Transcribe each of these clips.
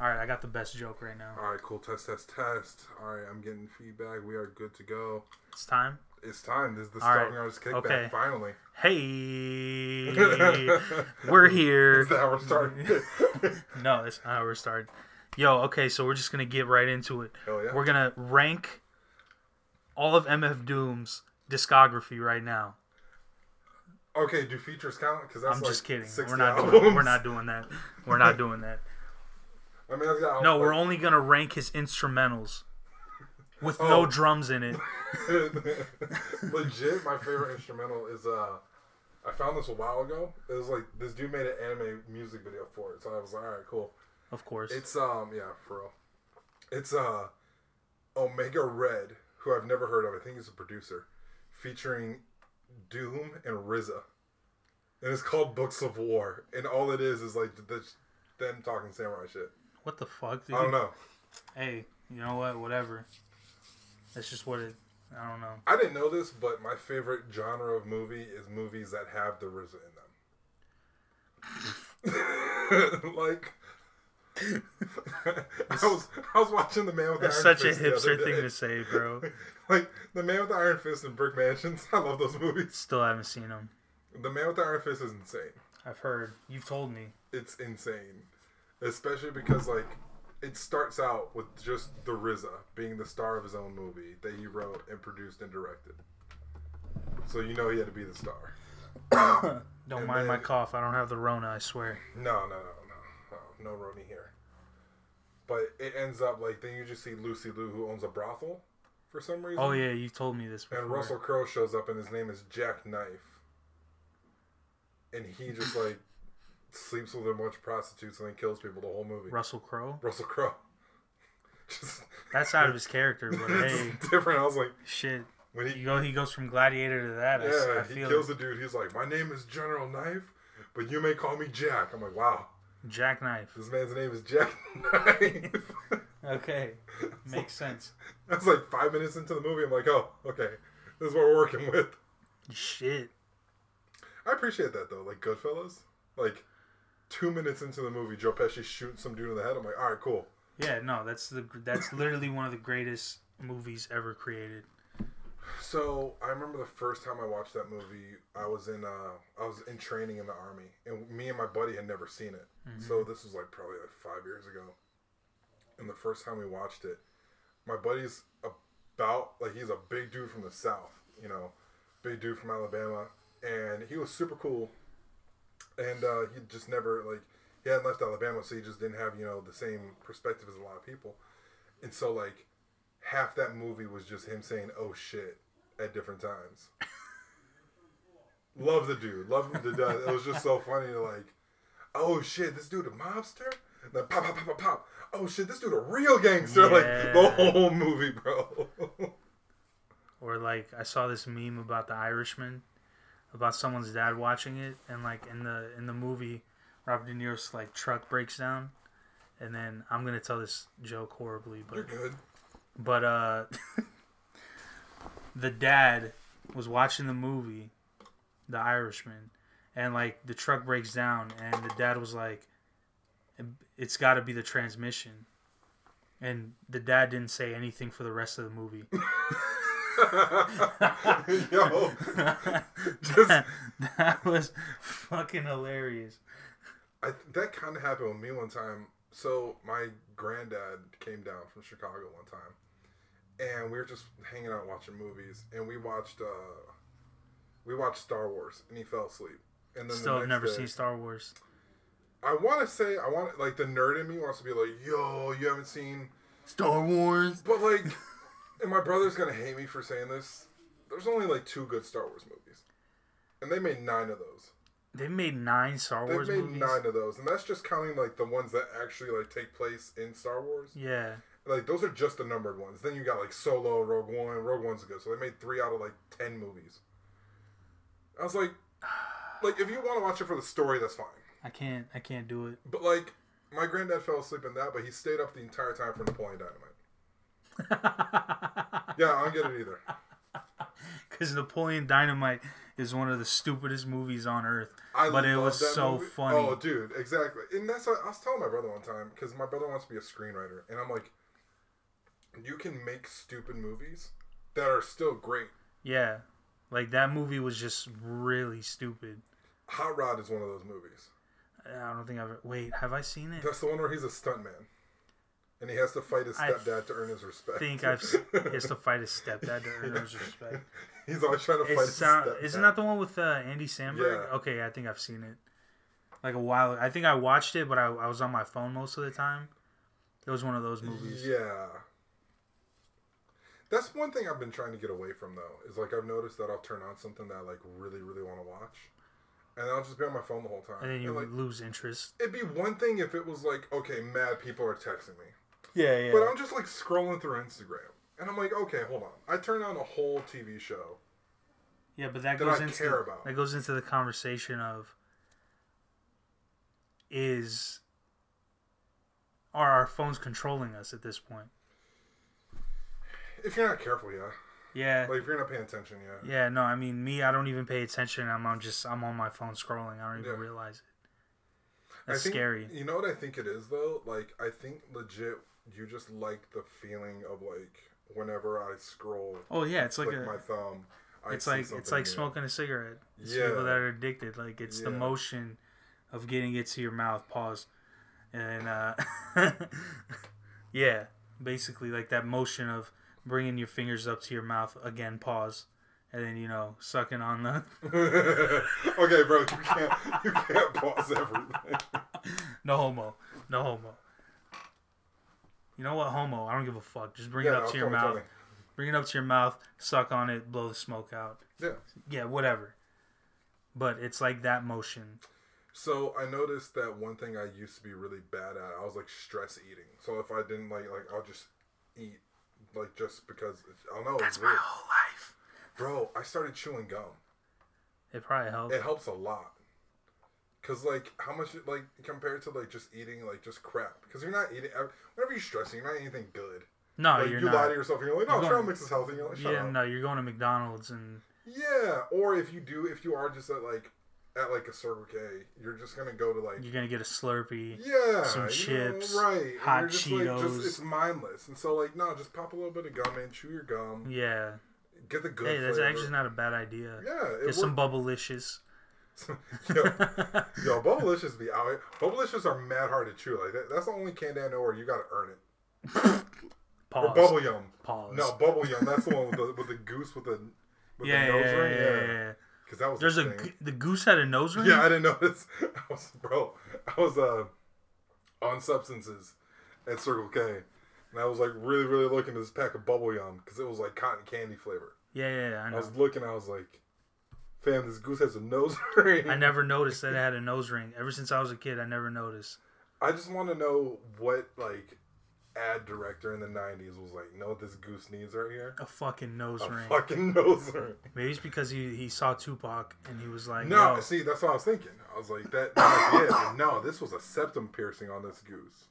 All right, I got the best joke right now. All right, cool. Test, test, test. All right, I'm getting feedback. We are good to go. It's time. It's time. This is the All right. Kickback. Okay. Finally. Hey, we're here. Is that how we're starting? no, that's not how we're starting. Yo, okay, so we're just gonna get right into it. Hell yeah. We're gonna rank all of MF Doom's discography right now. okay, do features count? Because I'm like just kidding. We're not albums. doing. We're not doing that. We're not doing that. I mean, that's got No, we're only gonna rank his instrumentals with no Oh. drums in it. legit. My favorite instrumental is uh, I found this a while ago. It was like this dude made an anime music video for it, so I was like, all right, cool. Of course. It's um, yeah, for real. It's uh, Omega Red, who I've never heard of. I think he's a producer, featuring Doom and RZA, and it's called Books of War. And all it is is like the, them talking samurai shit. What the fuck? Dude? I don't know. Hey, you know what? Whatever. That's just what it. I don't know. I didn't know this, but my favorite genre of movie is movies that have the RZA in them. like, I was I was watching the Man with the Iron such a Fist the other hipster thing to say, bro. Like the Man with the Iron Fist and Brick Mansions. I love those movies. Still haven't seen them. The Man with the Iron Fist is insane. I've heard. You've told me. It's insane, especially because like it starts out with just the RZA being the star of his own movie that he wrote and produced and directed. So you know he had to be the star. Don't mind my cough. I don't have the Rona. I swear. No, no, no, no, no, no Roni here. But it ends up like then you just see Lucy Liu who owns a brothel for some reason. Oh yeah, you told me this before. And Russell Crowe shows up and his name is Jack Knife. And he just like sleeps with a bunch of prostitutes and then kills people the whole movie. Russell Crowe. Russell Crowe. Just That's out of his character, but hey, different. I was like, shit. when You he go. He goes from Gladiator to that. yeah, I, he feel kills it. the dude. He's like, my name is General Knife, but you may call me Jack. I'm like, wow, Jack Knife. this man's name is Jack Knife. Okay, makes sense. That's like five minutes into the movie. I'm like, oh, okay, this is what we're working with. Shit. I appreciate that though. Like Goodfellas, like two minutes into the movie, Joe Pesci shoots some dude in the head. I'm like, all right, cool. Yeah, no, that's the that's literally one of the greatest movies ever created. So I remember the first time I watched that movie, I was in uh I was in training in the army, and me and my buddy had never seen it. So this was like probably like five years ago. And the first time we watched it, my buddy's about like he's a big dude from the south, you know, big dude from Alabama, and he was super cool. And uh, he just never like he hadn't left Alabama, so he just didn't have you know the same perspective as a lot of people. And so like half that movie was just him saying "oh shit" at different times. love the dude, love the death. It was just so funny to like, oh shit, this dude a mobster. And then pop, pop, pop, pop, pop. Oh shit, this dude a real gangster. Like the whole movie, bro. Or like I saw this meme about the Irishman, about someone's dad watching it, and like in the in the movie, Robert De Niro's like truck breaks down, and then I'm gonna tell this joke horribly, but You're but good. but uh, the dad was watching the movie, The Irishman, and like the truck breaks down, and the dad was like, "It's got to be the transmission," and the dad didn't say anything for the rest of the movie. Yo, just that was fucking hilarious. I, that kind of happened with me one time. So my granddad came down from Chicago one time, and we were just hanging out watching movies, and we watched uh, we watched Star Wars, and he fell asleep. And then Still the have never day- seen Star Wars. I want to say I want like the nerd in me wants to be like, yo, you haven't seen, Star Wars. but like, and my brother's gonna hate me for saying this. There's only like two good Star Wars movies, and they made nine of those. They made nine Star They've Wars made movies. nine of those, and that's just counting like the ones that actually like take place in Star Wars. Yeah, Like those are just the numbered ones. Then you got like Solo, Rogue One. Rogue One's good, so they made three out of like ten movies. I was like, like if you want to watch it for the story, that's fine. I can't. I can't do it. But like, my granddad fell asleep in that, but he stayed up the entire time for Napoleon Dynamite. Yeah, I don't get it either. Because Napoleon Dynamite is one of the stupidest movies on earth. I but it was so movie. funny. Oh, dude, exactly. And that's what I was telling my brother one time because my brother wants to be a screenwriter, and I'm like, you can make stupid movies that are still great. Yeah, like that movie was just really stupid. Hot Rod is one of those movies. I don't think I've. Wait, have I seen it? That's the one where he's a stuntman, and he has to fight his stepdad to earn his respect. I think I've. He has to fight his stepdad to earn his respect. He's always trying to fight It's his sound, stepdad. isn't that the one with uh, Andy Samberg? Yeah. Okay, I think I've seen it. Like a while. I think I watched it, but I, I was on my phone most of the time. It was one of those movies. Yeah. That's one thing I've been trying to get away from though. Is like I've noticed that I'll turn on something that I like really, really want to watch, and I'll just be on my phone the whole time. And then you like, lose interest. it'd be one thing if it was like, okay, mad people are texting me, Yeah, yeah. but I'm just like scrolling through Instagram, and I'm like, okay, hold on. I turn on a whole TV show. yeah, but that that goes I into care about. that goes into the conversation of is are our phones controlling us at this point? If you're not careful, yeah. Yeah. Like if you're not paying attention, yeah. Yeah, no, I mean me, I don't even pay attention. I'm on just I'm on my phone scrolling. I don't even Yeah. realize it. That's think, scary. You know what I think it is though? Like I think legit, you just like the feeling of like whenever I scroll, Oh yeah, it's like a my thumb. I it's like it's like new. smoking a cigarette. It's Yeah. people that are addicted. Like it's the motion of getting it to your mouth. Pause, and uh, yeah, basically like that motion of bringing your fingers up to your mouth again. Pause, and then you know sucking on the. okay, bro, you can't you can't pause everything. no homo, no homo. You know what, homo? I don't give a fuck. Just bring it up no, to your mouth. totally. Bring it up to your mouth. Suck on it. Blow the smoke out. Yeah. Yeah, whatever. But it's like that motion. So I noticed that one thing I used to be really bad at. I was like stress eating. So if I didn't like like I'll just eat like just because I don't know. It's That's my whole life. Bro, I started chewing gum. It probably helps. It helps a lot. Cause like how much like compared to like just eating like just crap. Because you're not eating whenever you're stressing, you're not eating anything good. no, like you're you not. lie to yourself and you're like, no, trail mix is healthy. You're like, shut yeah, up. no, you're going to McDonald's and Yeah, or if you do, if you are just at like at like a Circle K, you're just gonna go to like you're gonna get a Slurpee. yeah, some you chips, know, right? And hot just, Like, Cheetos. just, it's mindless, and so like no, just pop a little bit of gum in, chew your gum, Yeah. get the good. Hey, that's flavor. actually not a bad idea. yeah. It Get some Bubblicious. yo, yo, Bubblicious be out. here. Bubblicious are mad hard to chew. Like that, that's the only candy I know where you gotta earn it. Or Pause. bubble yum. Pause. No, bubble yum. That's the one with the with the goose with the with yeah, the nose yeah, ring. yeah, yeah, yeah. because that was There's a thing. the goose had a nose ring. Yeah, I didn't notice. I was, bro, I was uh, on substances at Circle K, and I was like really, really looking at this pack of bubble yum because it was like cotton candy flavor. yeah, yeah, yeah, I I was looking, I was like, fam, this goose has a nose ring. I never noticed that it had a nose ring. Ever since I was a kid, I never noticed. I just want to know what like ad director in the '90s was like. Know what this goose needs right here? A fucking nose A ring. fucking nose ring. Maybe it's because he, he saw Tupac and he was like, No, Yo, see, that's what I was thinking. I was like, that, that might be it. No, this was a septum piercing on this goose.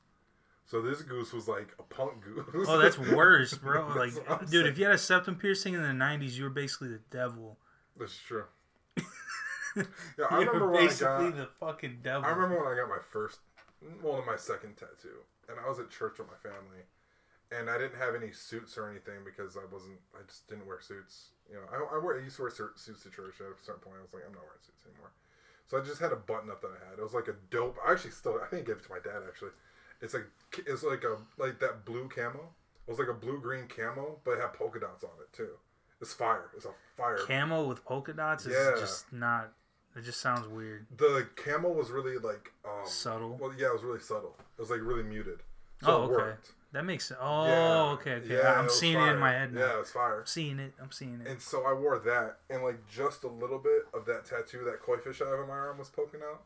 So this goose was like a punk goose. Oh, that's worse, bro. Like, dude, saying. if you had a septum piercing in the '90s, you were basically the devil. That's true. Yeah, I you remember when I basically got. the fucking devil. I remember when I got my first, well, my second tattoo, and I was at church with my family, and I didn't have any suits or anything because I wasn't. I just didn't wear suits. You know, I, I wear. I used to wear suits to church. At a certain point, I was like, I'm not wearing suits anymore. So I just had a button up that I had. It was like a dope. I actually still. I think I gave it to my dad actually. It's like it's like a like that blue camo. It was like a blue green camo, but it had polka dots on it too. It's fire. It's a fire. Camo with polka dots is Yeah. just not. It just sounds weird. the camel was really like um, Subtle. Well, yeah, it was really subtle. It was like really muted. Oh, So it okay. worked. That makes sense. Oh, Yeah. okay, okay. Yeah, I'm was seeing it in my head now. Yeah, it's fire. I'm seeing it. I'm seeing it. And so I wore that, and like just a little bit of that tattoo, that koi fish I have on my arm was poking out.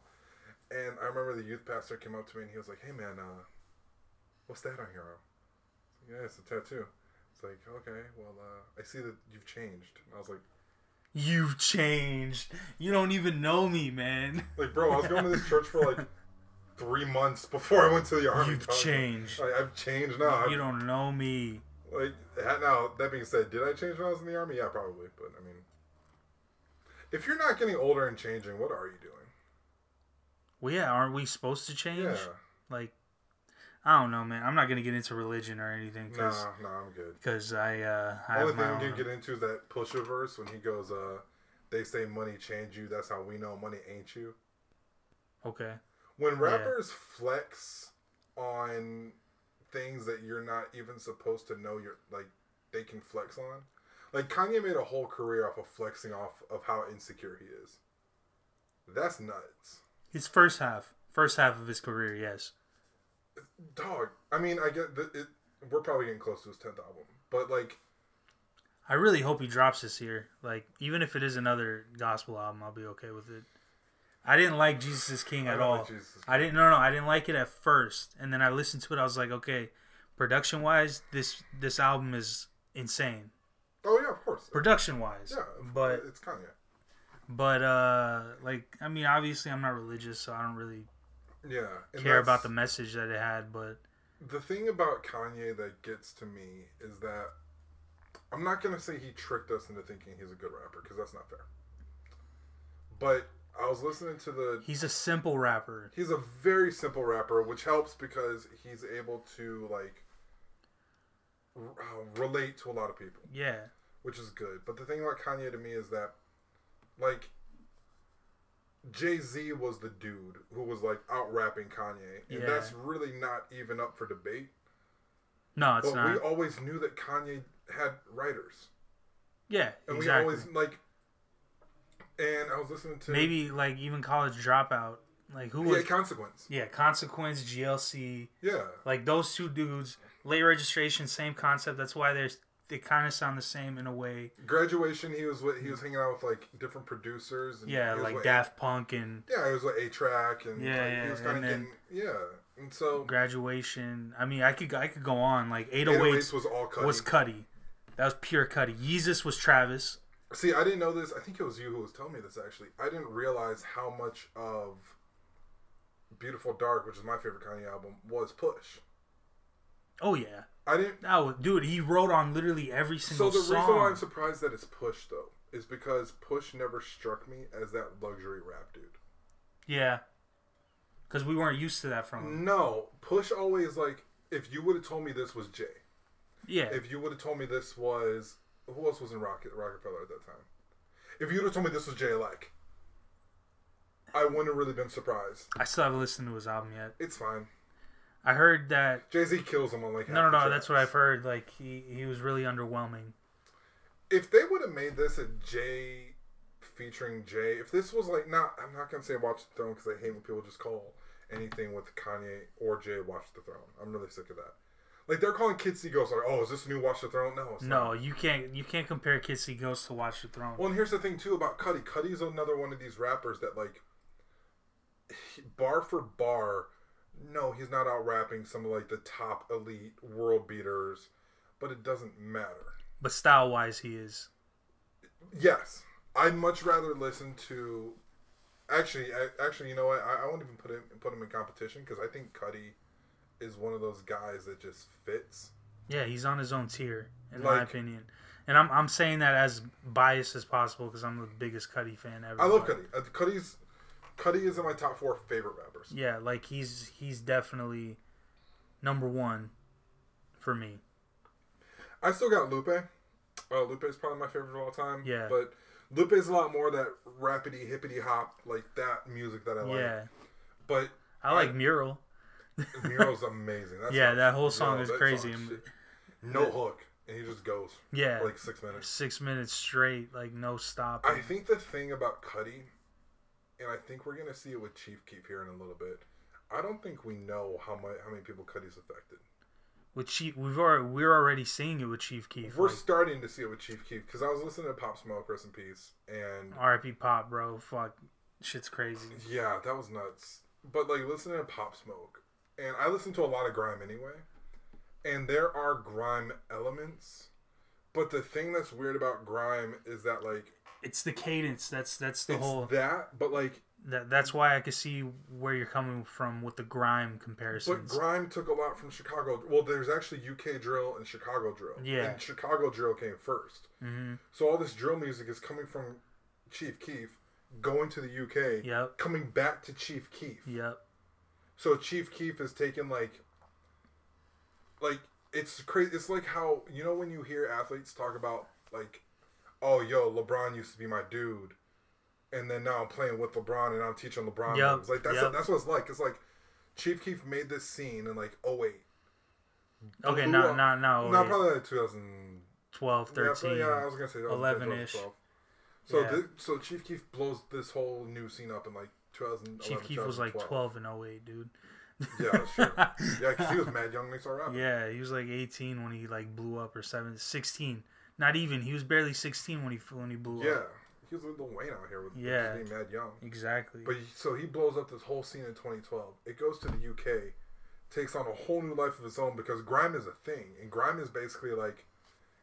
And I remember the youth pastor came up to me and he was like, "Hey man, uh, what's that on your arm?" Like, yeah, it's a tattoo. It's like, okay, well, uh, I see that you've changed. And I was like, You've changed. You don't even know me, man. like, bro, I was going to this church for like three months before I went to the army. You've dog. changed. Like, I've changed now. You I've, don't know me. like, now that being said, did I change when I was in the army? Yeah, probably. But I mean, If you're not getting older and changing, what are you doing? Well, yeah, aren't we supposed to change? Yeah. Like, I don't know, man. I'm not gonna get into religion or anything Nah, because nah, I'm good. Because I uh I Only thing I'm gonna get into is that Pusha verse when he goes, uh, they say money change you. That's how we know money ain't you. Okay. When rappers flex on things that you're not even supposed to know you're like they can flex on. Like Kanye made a whole career off of flexing off of how insecure he is. That's nuts. His first half, first half of his career, yes. Dog. I mean, I get that it we're probably getting close to his 10th album. But like I really hope he drops this year. Like, even if it is another gospel album, I'll be okay with it. I didn't like Jesus is King at all. like. I didn't. No, no, I didn't like it at first, and then I listened to it. I was like, okay, production wise, this this album is insane. Oh yeah, of course. Production wise, Yeah, but it's Kanye. but uh, like I mean, obviously, I'm not religious, so I don't really Yeah. care about the message that it had. But the thing about Kanye that gets to me is that I'm not gonna say he tricked us into thinking he's a good rapper because that's not fair. But I was listening to the. he's a simple rapper. He's a very simple rapper, which helps because he's able to like r- uh, relate to a lot of people, Yeah, which is good. But the thing about Kanye to me is that, like, Jay Z was the dude who was like out rapping Kanye, and Yeah. that's really not even up for debate. no, it's but not. we always knew that Kanye had writers, yeah, and exactly. we always like. And I was listening to Maybe like even college dropout. Like who yeah, was consequence. yeah consequence GLC. Yeah, Like those two dudes, late registration, same concept. That's why there's they kind of sound the same in a way. graduation. He was with, he was hanging out with like different producers. And Yeah, like Daft Punk and Yeah, it was like A-Trak, and Yeah, like, yeah, he was kind of getting yeah, and so graduation. I mean, I could I could go on. Like 808s 808s was all cut. was Cudi. That was pure Cudi. Yeezus was Travis. See, I didn't know this. I think it was you who was telling me this actually. I didn't realize how much of Beautiful Dark, which is my favorite Kanye album, was Push. Oh yeah, I didn't. that was dude. He wrote on literally every single. So the song. reason why I'm surprised that it's Push though is because Push never struck me as that luxury rap dude. yeah, because we weren't used to that from him. No, Push always like if you would have told me this was Jay, Yeah, if you would have told me this was who else was in Rocket Rockefeller at that time, if you would have told me this was Jay like, I wouldn't have really been surprised. I still haven't listened to his album yet. It's fine. I heard that. Jay Z kills him on like No, no, no. That's what I've heard. Like he he was really underwhelming. If they would have made this a Jay featuring Jay, if this was like not, I'm not gonna say Watch the Throne because I hate when people just call anything with Kanye or Jay Watch the Throne. I'm really sick of that. Like they're calling Kid See Ghost like, oh, is this new Watch the Throne? No, it's not. No, you can't you can't compare Kid See Ghost to Watch the Throne. Well, and here's the thing too about Cudi. Cudi's another one of these rappers that like bar for bar. No, he's not out rapping some of like the top elite world beaters, but it doesn't matter. But style wise, he is. Yes, I'd much rather listen to. Actually, I, actually, you know what? I, I won't even put him put him in competition because I think Cudi is one of those guys that just fits. Yeah, he's on his own tier, in my opinion. And I'm I'm saying that as biased as possible because I'm the biggest Cudi fan ever. I love Cudi. Uh, Cudi's Cudi is in my top four favorite rappers. Yeah, like he's he's definitely number one for me. I still got Lupe. Uh, Lupe is probably my favorite of all time. Yeah. But Lupe is a lot more that rapidy, hippity hop, like that music that I like. Yeah, But I like Mural. Mural's amazing. That's Yeah, that whole song is crazy. shit. No hook, and he just goes Yeah, like six minutes. six minutes straight, like no stop. I think the thing about Cuddy, and I think we're gonna see it with Chief Keef here in a little bit. I don't think we know how much how many people Cudi's affected. with Chief, we've already we're already seeing it with Chief Keef. We're Like, starting to see it with Chief Keef because I was listening to Pop Smoke, rest in peace, and R.I.P. Pop, bro. Fuck, shit's crazy. Yeah, that was nuts. But like listening to Pop Smoke, and I listen to a lot of grime anyway, and there are grime elements. But the thing that's weird about grime is that like It's the cadence. That's that's the it's whole. that, but like That, that's why I could see where you're coming from with the grime but comparisons. grime took a lot from Chicago. Well, there's actually UK drill and Chicago drill. Yeah. and Chicago drill came first. hmm So all this drill music is coming from Chief Keef, going to the UK, Yep. coming back to Chief Keef. Yep. So Chief Keef is taking like, like it's crazy. It's like how you know when you hear athletes talk about like, oh yo, LeBron used to be my dude, and then now I'm playing with LeBron and I'm teaching LeBron Yep, moves. Like that's yep. that's what it's like. It's like Chief Keef made this scene in like oh wait, Okay, no, no, no. no, probably like 2000. 12, Yeah, 13. yeah, I was gonna say 11 -ish. 2012. So Yeah. thi- so Chief Keef blows this whole new scene up in like 2011. Chief Keef was like 12 and 08, dude. Yeah, that's true. Yeah, because he was mad young when he started rapping. Yeah, he was like 18 when he like blew up, or seven, 16. Not even. He was barely 16 when he when he blew Yeah, up. Yeah. He was Lil Wayne out here with Yeah. mad young. Exactly. But he, so he blows up this whole scene in 2012. It goes to the UK, takes on a whole new life of its own because grime is a thing, and grime is basically like,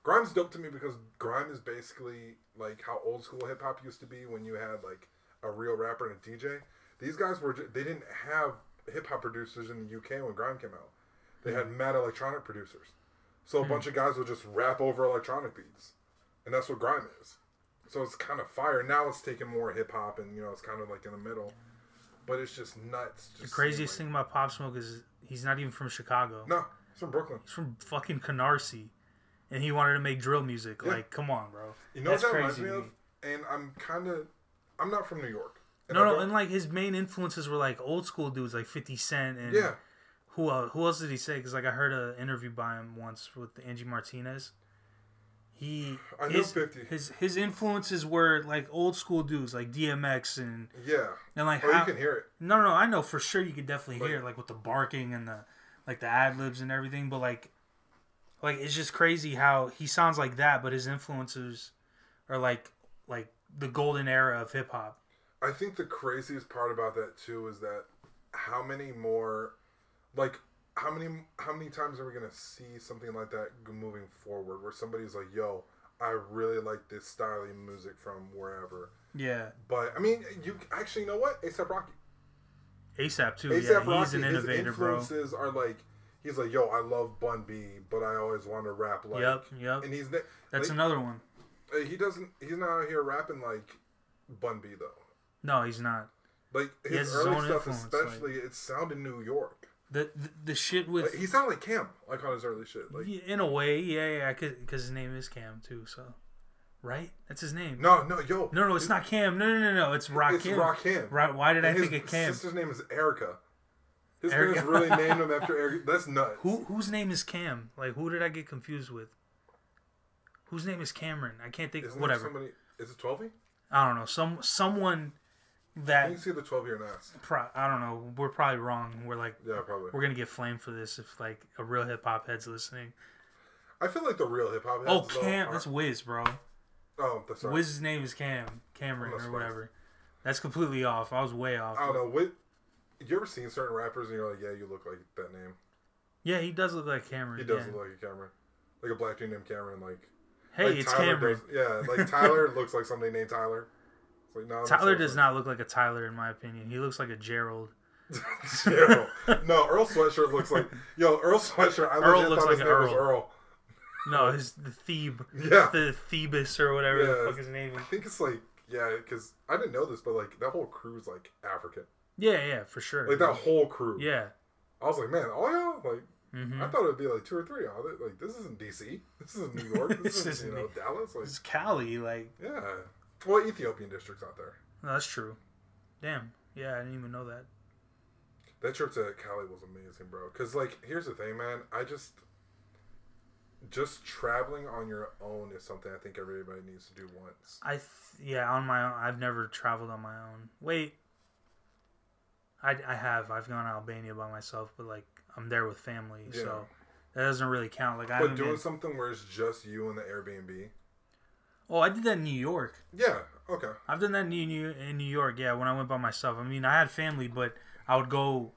grime's dope to me because grime is basically like how old school hip hop used to be when you had like a real rapper and a DJ. These guys were they didn't have hip hop producers in the UK when grime came out. They hmm. had mad electronic producers, so a hmm. bunch of guys would just rap over electronic beats, and that's what grime is. So it's kind of fire. Now it's taking more hip hop, and you know it's kind of like in the middle, but it's just nuts. the craziest thing about Pop Smoke is he's not even from Chicago. No, it's from Brooklyn. He's from fucking Canarsie. And he wanted to make drill music. Yeah. Like, come on, bro. You know That's what that reminds crazy me of? And I'm kind of, I'm not from New York. And No, no, and like his main influences were like old school dudes like 50 Cent and yeah, who else, who else did he say? Because like I heard an interview by him once with Angie Martinez. He I know his, 50. his his influences were like old school dudes like DMX and yeah. and like Oh, how, you can hear it. no no I know for sure you could definitely Like- hear it, like with the barking and the like the ad libs and everything, but like like it's just crazy how he sounds like that, but his influences are like like the golden era of hip hop. I think the craziest part about that too is that how many more, like how many how many times are we gonna see something like that moving forward, where somebody's like, "Yo, I really like this style of music from wherever." Yeah, But I mean, you actually you know what? ASAP Rocky. ASAP too. ASAP yeah, Rocky. he's an his innovator, bro. influences are like. He's like, yo, I love Bun B, but I always want to rap like. Yep, yep. And he's That's like, another one. Uh, he doesn't. He's not out here rapping like Bun B though. No, he's not. Like He his his early own stuff, especially, it sounded New York. The the, the shit with he sounded like Cam, like on his early shit. Like in a way, yeah, yeah, because his name is Cam too. So, right? That's his name. no, no, yo, no, no, it's not Cam. No, no, no, no. It's Rock It's Rakim. Right? Why did I his think of Cam? His sister's name is Erica. His Erica. parents really named him after Erica. That's nuts. Who whose name is Cam? Like, who did I get confused with? Whose name is Cameron? I can't think. Isn't whatever. Somebody is it twelve? I don't know. Some someone that You can see the twelve year nast. pro, I don't know. We're probably wrong. We're like Yeah, probably. we're gonna get flamed for this if like a real hip hop head's listening. I feel like the real hip hop. Oh, Cam. That's Wiz, bro. oh, that's right. Wiz's name is Cam, Cameron or whatever. That's completely off. I was way off. I don't know. What, you ever seen certain rappers and you're like, yeah, you look like that name. Yeah, he does look like Cameron. He does yeah. look like a Cameron, like a black dude named Cameron. Like hey, like it's Tyler Cameron. Does, yeah, like Tyler looks like somebody named Tyler. Like no, Tyler does not look like a Tyler in my opinion. He looks like a Gerald. Zero. no, Earl Sweatshirt looks like yo. Earl Sweatshirt. I Earl looks like was Earl. No, his the Thebe, Yeah, the Thebus or whatever the Yeah. fuck his name I think it's like yeah, because I didn't know this, but like that whole crew's like African. Yeah, yeah, for sure. Like that whole crew. Yeah. I was like, man, oh yeah, like hmm I thought it'd be like two or three. Like this isn't DC. This isn't New York. This, This isn't you know Dallas. Like is Cali, like yeah. Well, Ethiopian districts out there. no, that's true. Damn. Yeah, I didn't even know that. That trip to Cali was amazing, bro. Cause like, here's the thing, man. I just, just traveling on your own is something I think everybody needs to do once. I th- yeah, on my own. I've never traveled on my own. Wait. I, I have. I've gone to Albania by myself, but like I'm there with family, Yeah. so that doesn't really count. Like I But doing been- something where it's just you and the Airbnb. Oh, I did that in New York. Yeah. Okay. I've done that in New in New York. Yeah, when I went by myself. I mean, I had family, but I would go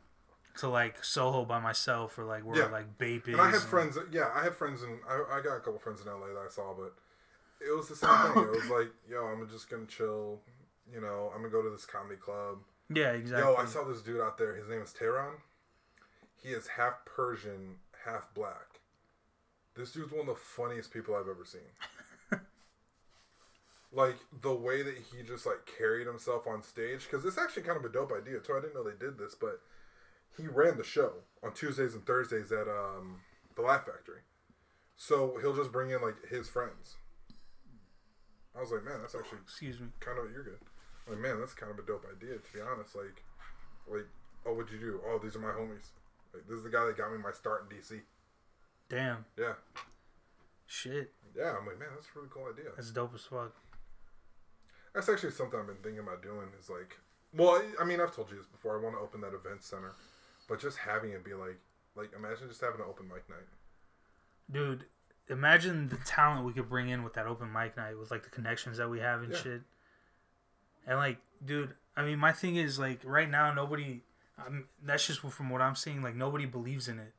to like Soho by myself or like where Yeah. like Bape is. And I had and- friends. Yeah, I had friends, and I, I got a couple friends in LA that I saw, but it was the same thing. It was like, yo, I'm just gonna chill. You know, I'm gonna go to this comedy club. Yeah, exactly. Yo, I saw this dude out there. His name is Tehran. He is half Persian, half black. This dude's one of the funniest people I've ever seen. Like the way that he just like carried himself on stage because it's actually kind of a dope idea too. I didn't know they did this, but he ran the show on Tuesdays and Thursdays at um, the Laugh Factory. So he'll just bring in like his friends. I was like, man, that's actually Excuse me. kind of you're good. Like, man, that's kind of a dope idea to be honest. Like, like, oh, what'd you do? Oh, these are my homies. Like, this is the guy that got me my start in DC. Damn. Yeah, Shit. yeah. I'm like, man, that's a really cool idea. That's dope as fuck. That's actually something I've been thinking about doing. Is like, well, I- mean, I've told you this before. I want to open that event center, but just having it be like, like, imagine just having an open mic night. Dude, imagine the talent we could bring in with that open mic night with like the connections that we have and Yeah. shit. And like, dude, I mean, my thing is like right now nobody. I'm, that's just from what I'm seeing. Like nobody believes in it,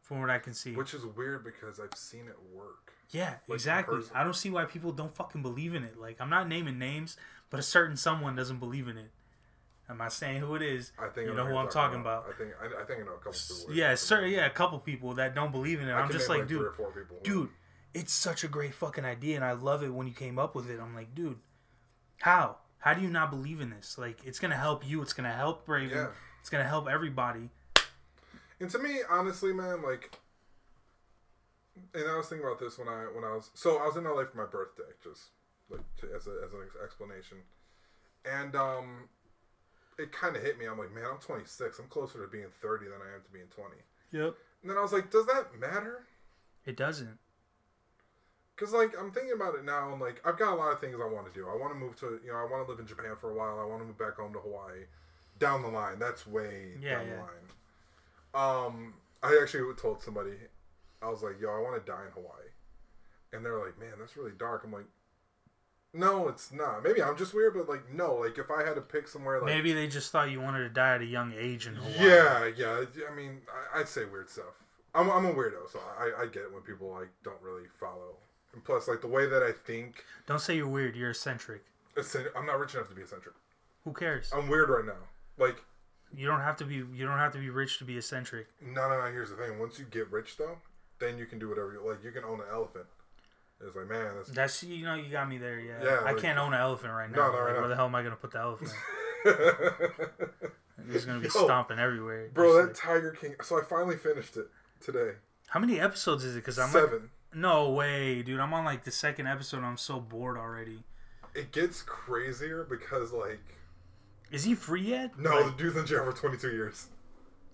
from what I can see. Which is weird because I've seen it work. Yeah, in exactly. I don't see why people don't fucking believe in it. Like I'm not naming names, but a certain someone doesn't believe in it. I'm not saying who it is. I think You I know who I'm talking about. I think I, I think I know a couple people. Yeah, sir. Yeah, a couple people that don't believe in it. I I'm can just like, three dude, or four people. dude, it's such a great fucking idea, and I love it when you came up with it. I'm like, dude, how? How do you not believe in this? Like, it's gonna help you. It's gonna help Braven. Yeah. It's gonna help everybody. And to me, honestly, man, like, and I was thinking about this when I when I was so I was in LA for my birthday, just like to, as a, as an explanation, and um, it kind of hit me. I'm like, man, I'm 26. I'm closer to being 30 than I am to being 20. Yep. And then I was like, does that matter? It doesn't. Because like I'm thinking about it now, and like I've got a lot of things I want to do. I want to move to you know I want to live in Japan for a while. I want to move back home to Hawaii. Down the line, that's way Yeah, down yeah. the line. Um, I actually told somebody, I was like, "Yo, I want to die in Hawaii," and they're like, "Man, that's really dark." I'm like, "No, it's not. Maybe I'm just weird, but like, no. Like, if I had to pick somewhere, like, Maybe they just thought you wanted to die at a young age in Hawaii. yeah, yeah. I mean, I, I'd say weird stuff. I'm, I'm a weirdo, so I, I get it when people like don't really follow. And plus, like the way that I think, Don't say you're weird. You're eccentric. eccent- I'm not rich enough to be eccentric. Who cares? I'm weird right now. Like, You don't have to be. You don't have to be rich to be eccentric. no, no, no. Here's the thing: once you get rich, though, then you can do whatever you like. You can own an elephant. It's like, man, that's That's you know you got me there. Yeah. Yeah, I like- can't own an elephant right now. no, right Like. Where the hell am I gonna put the elephant? It's gonna be Yo, stomping everywhere. bro. That like- Tiger King. So I finally finished it today. how many episodes is it? Because I'm like, Seven. no way, dude. I'm on like the second episode. and I'm so bored already. It gets crazier because like Is he free yet? no, Like, the dude's in jail for 22 years.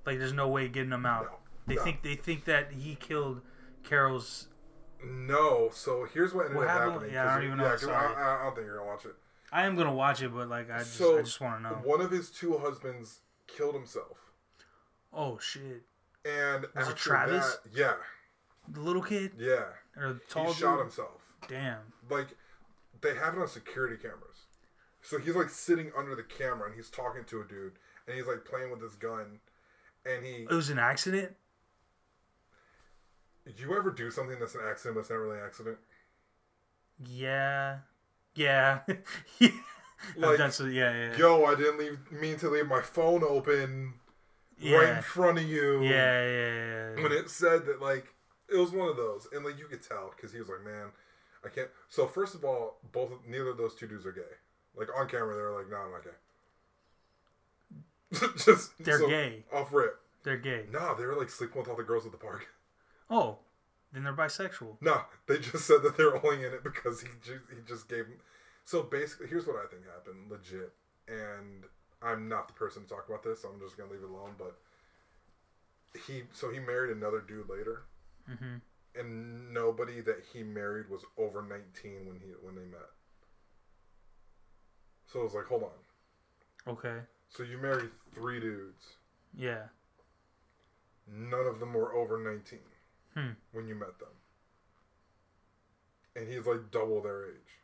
like, there's no way getting him out. They no. think they think that he killed Carol's. No, so here's what ended What up happened? happening. Yeah, I don't even know, Yeah, sorry. I, I, don't think you're gonna watch it. I am gonna watch it, but like I just So I just want to know. one of his two husbands killed himself, Oh shit! and Was it Travis? that, yeah, The little kid yeah, or the tall he shot himself. Damn. Like they have it on security cameras, so he's like sitting under the camera and he's talking to a dude, and he's like playing with his gun, and he. It was an accident. Did you ever do something that's an accident, but it's not really an accident? Yeah. Yeah. yeah. Like, That's yeah, yeah. Yo, I didn't leave, mean to leave my phone open right in front of you. Yeah, yeah, yeah. when it said that like it was one of those and like you could tell because he was like man i can't so first of all both neither of those two dudes are gay like on camera they're like no i'm not gay just They're so, gay. off rip They're gay. nah they were like sleeping with all the girls at the park Oh, then they're bisexual. nah they just said that they're only in it because he just, he just gave them so basically here's what i think happened legit and i'm not the person to talk about this so i'm just gonna leave it alone but he so he married another dude later hmm and nobody that he married was over 19 when he when they met. So it was like, hold on. Okay. So you married three dudes. Yeah. None of them were over 19 Hmm. when you met them. And he's like double their age.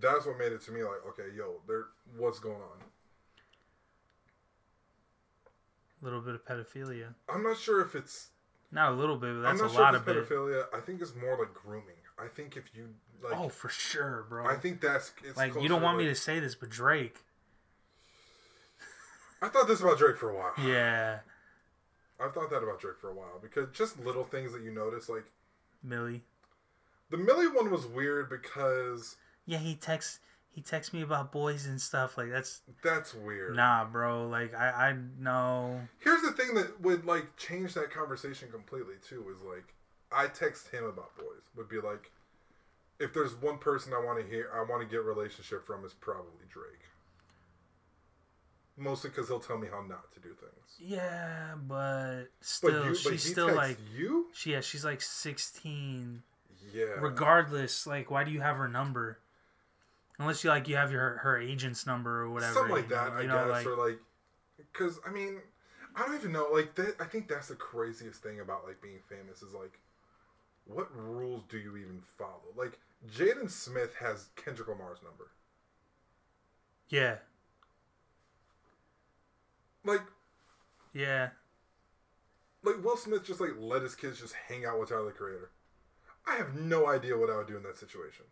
That's what made it to me like, okay, yo, there what's going on? A little bit of pedophilia. I'm not sure if it's Not a little bit, but that's a sure lot of pedophilia. I think it's more like grooming. I think if you like oh, for sure, bro. I think that's it's like you don't want like, me to say this, but Drake. I thought this about Drake for a while. Yeah. I've thought that about Drake for a while because just little things that you notice, like Millie. the Millie one was weird because yeah, he texts he texts me about boys and stuff. Like that's That's weird. nah, bro. Like I I know. Here's the thing that would like change that conversation completely too is like I text him about boys would be like if there's one person I want to hear I want to get relationship from is probably Drake. Mostly because he'll tell me how not to do things. Yeah, but still, but you, she's but still like you. she yeah she's like sixteen. Yeah. Regardless, like why do you have her number? Unless you like you have your her agent's number or whatever. Something like you know, that, I you know, guess, like- or like, because I mean, I don't even know. Like, that, I think that's the craziest thing about like being famous is like, what rules do you even follow? Like, Jaden Smith has Kendrick Lamar's number. yeah, Like, yeah. like Will Smith just like let his kids just hang out with Tyler the Creator. I have no idea what I would do in that situation.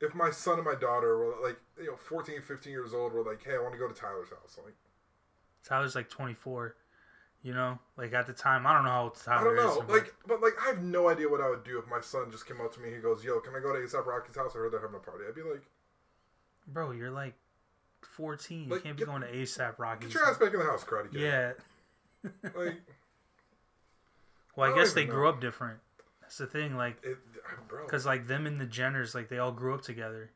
If my son and my daughter were like, you know, 14, 15 years old, were like, hey, I want to go to Tyler's house. I'm like, Tyler's like twenty four. You know, like at the time, I don't know how old I don't know. Like, but like, I have no idea what I would do if my son just came up to me. He goes, "Yo, can I go to ASAP Rocky's house? I heard they're having a party." I'd be like, bro, you're like fourteen. Like, you can't get- be going to ASAP Rocky. "Get your ass back in the house, karate kid." Yeah. Like, Well, I, I guess they even grew up different. That's the thing. Like, because like them and the Jenners, like they all grew up together.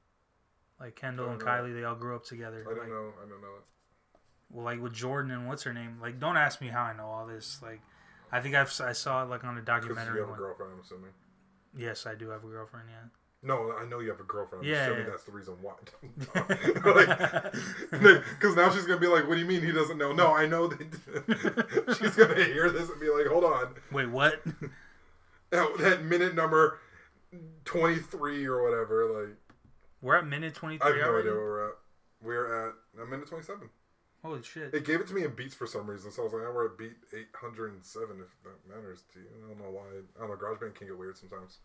Like Kendall and know. Kylie, they all grew up together. I don't Like, know. I don't know. well, like with Jordan and what's her name? Like, don't ask me how I know all this. Like, I think I've I saw it like on a documentary. you have a girlfriend, I'm assuming. Yes, I do have a girlfriend. Yeah. No, I know you have a girlfriend. I'm Yeah, assuming yeah. that's the reason why. like, because now she's gonna be like, "What do you mean he doesn't know?" No, I know that. she's gonna hear this and be like, "Hold on, Wait, what? that, that minute number twenty three or whatever." Like, We're at minute twenty three. I have no already. idea where we're at. We're at a minute twenty seven. Holy shit! It gave it to me in beats for some reason, so I was like, oh, we're at beat 807 if that matters to you. I don't know why. I don't know, GarageBand can get weird sometimes.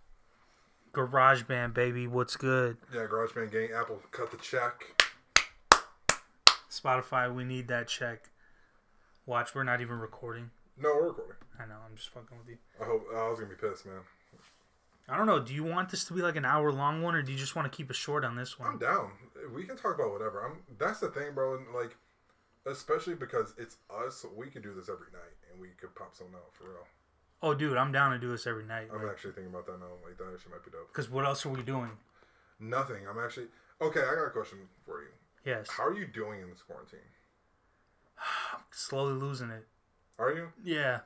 Garage Band, baby, what's good? Yeah, GarageBand gang, Apple cut the check. Spotify, we need that check. Watch, we're not even recording. No, we're recording. I know, I'm just fucking with you. I hope I was gonna be pissed, man. I don't know. Do you want this to be like an hour long one, or do you just want to keep it short on this one? I'm down. We can talk about whatever. I'm. That's the thing, bro. And like, especially because it's us, we could do this every night, and we could pop something out for real. Oh, dude, I'm down to do this every night. I'm actually thinking about that now. Like that actually might be dope. Because what else are we doing? Nothing. I'm actually okay. I got a question for you. Yes, How are you doing in this quarantine? I'm slowly losing it. Are you? Yeah.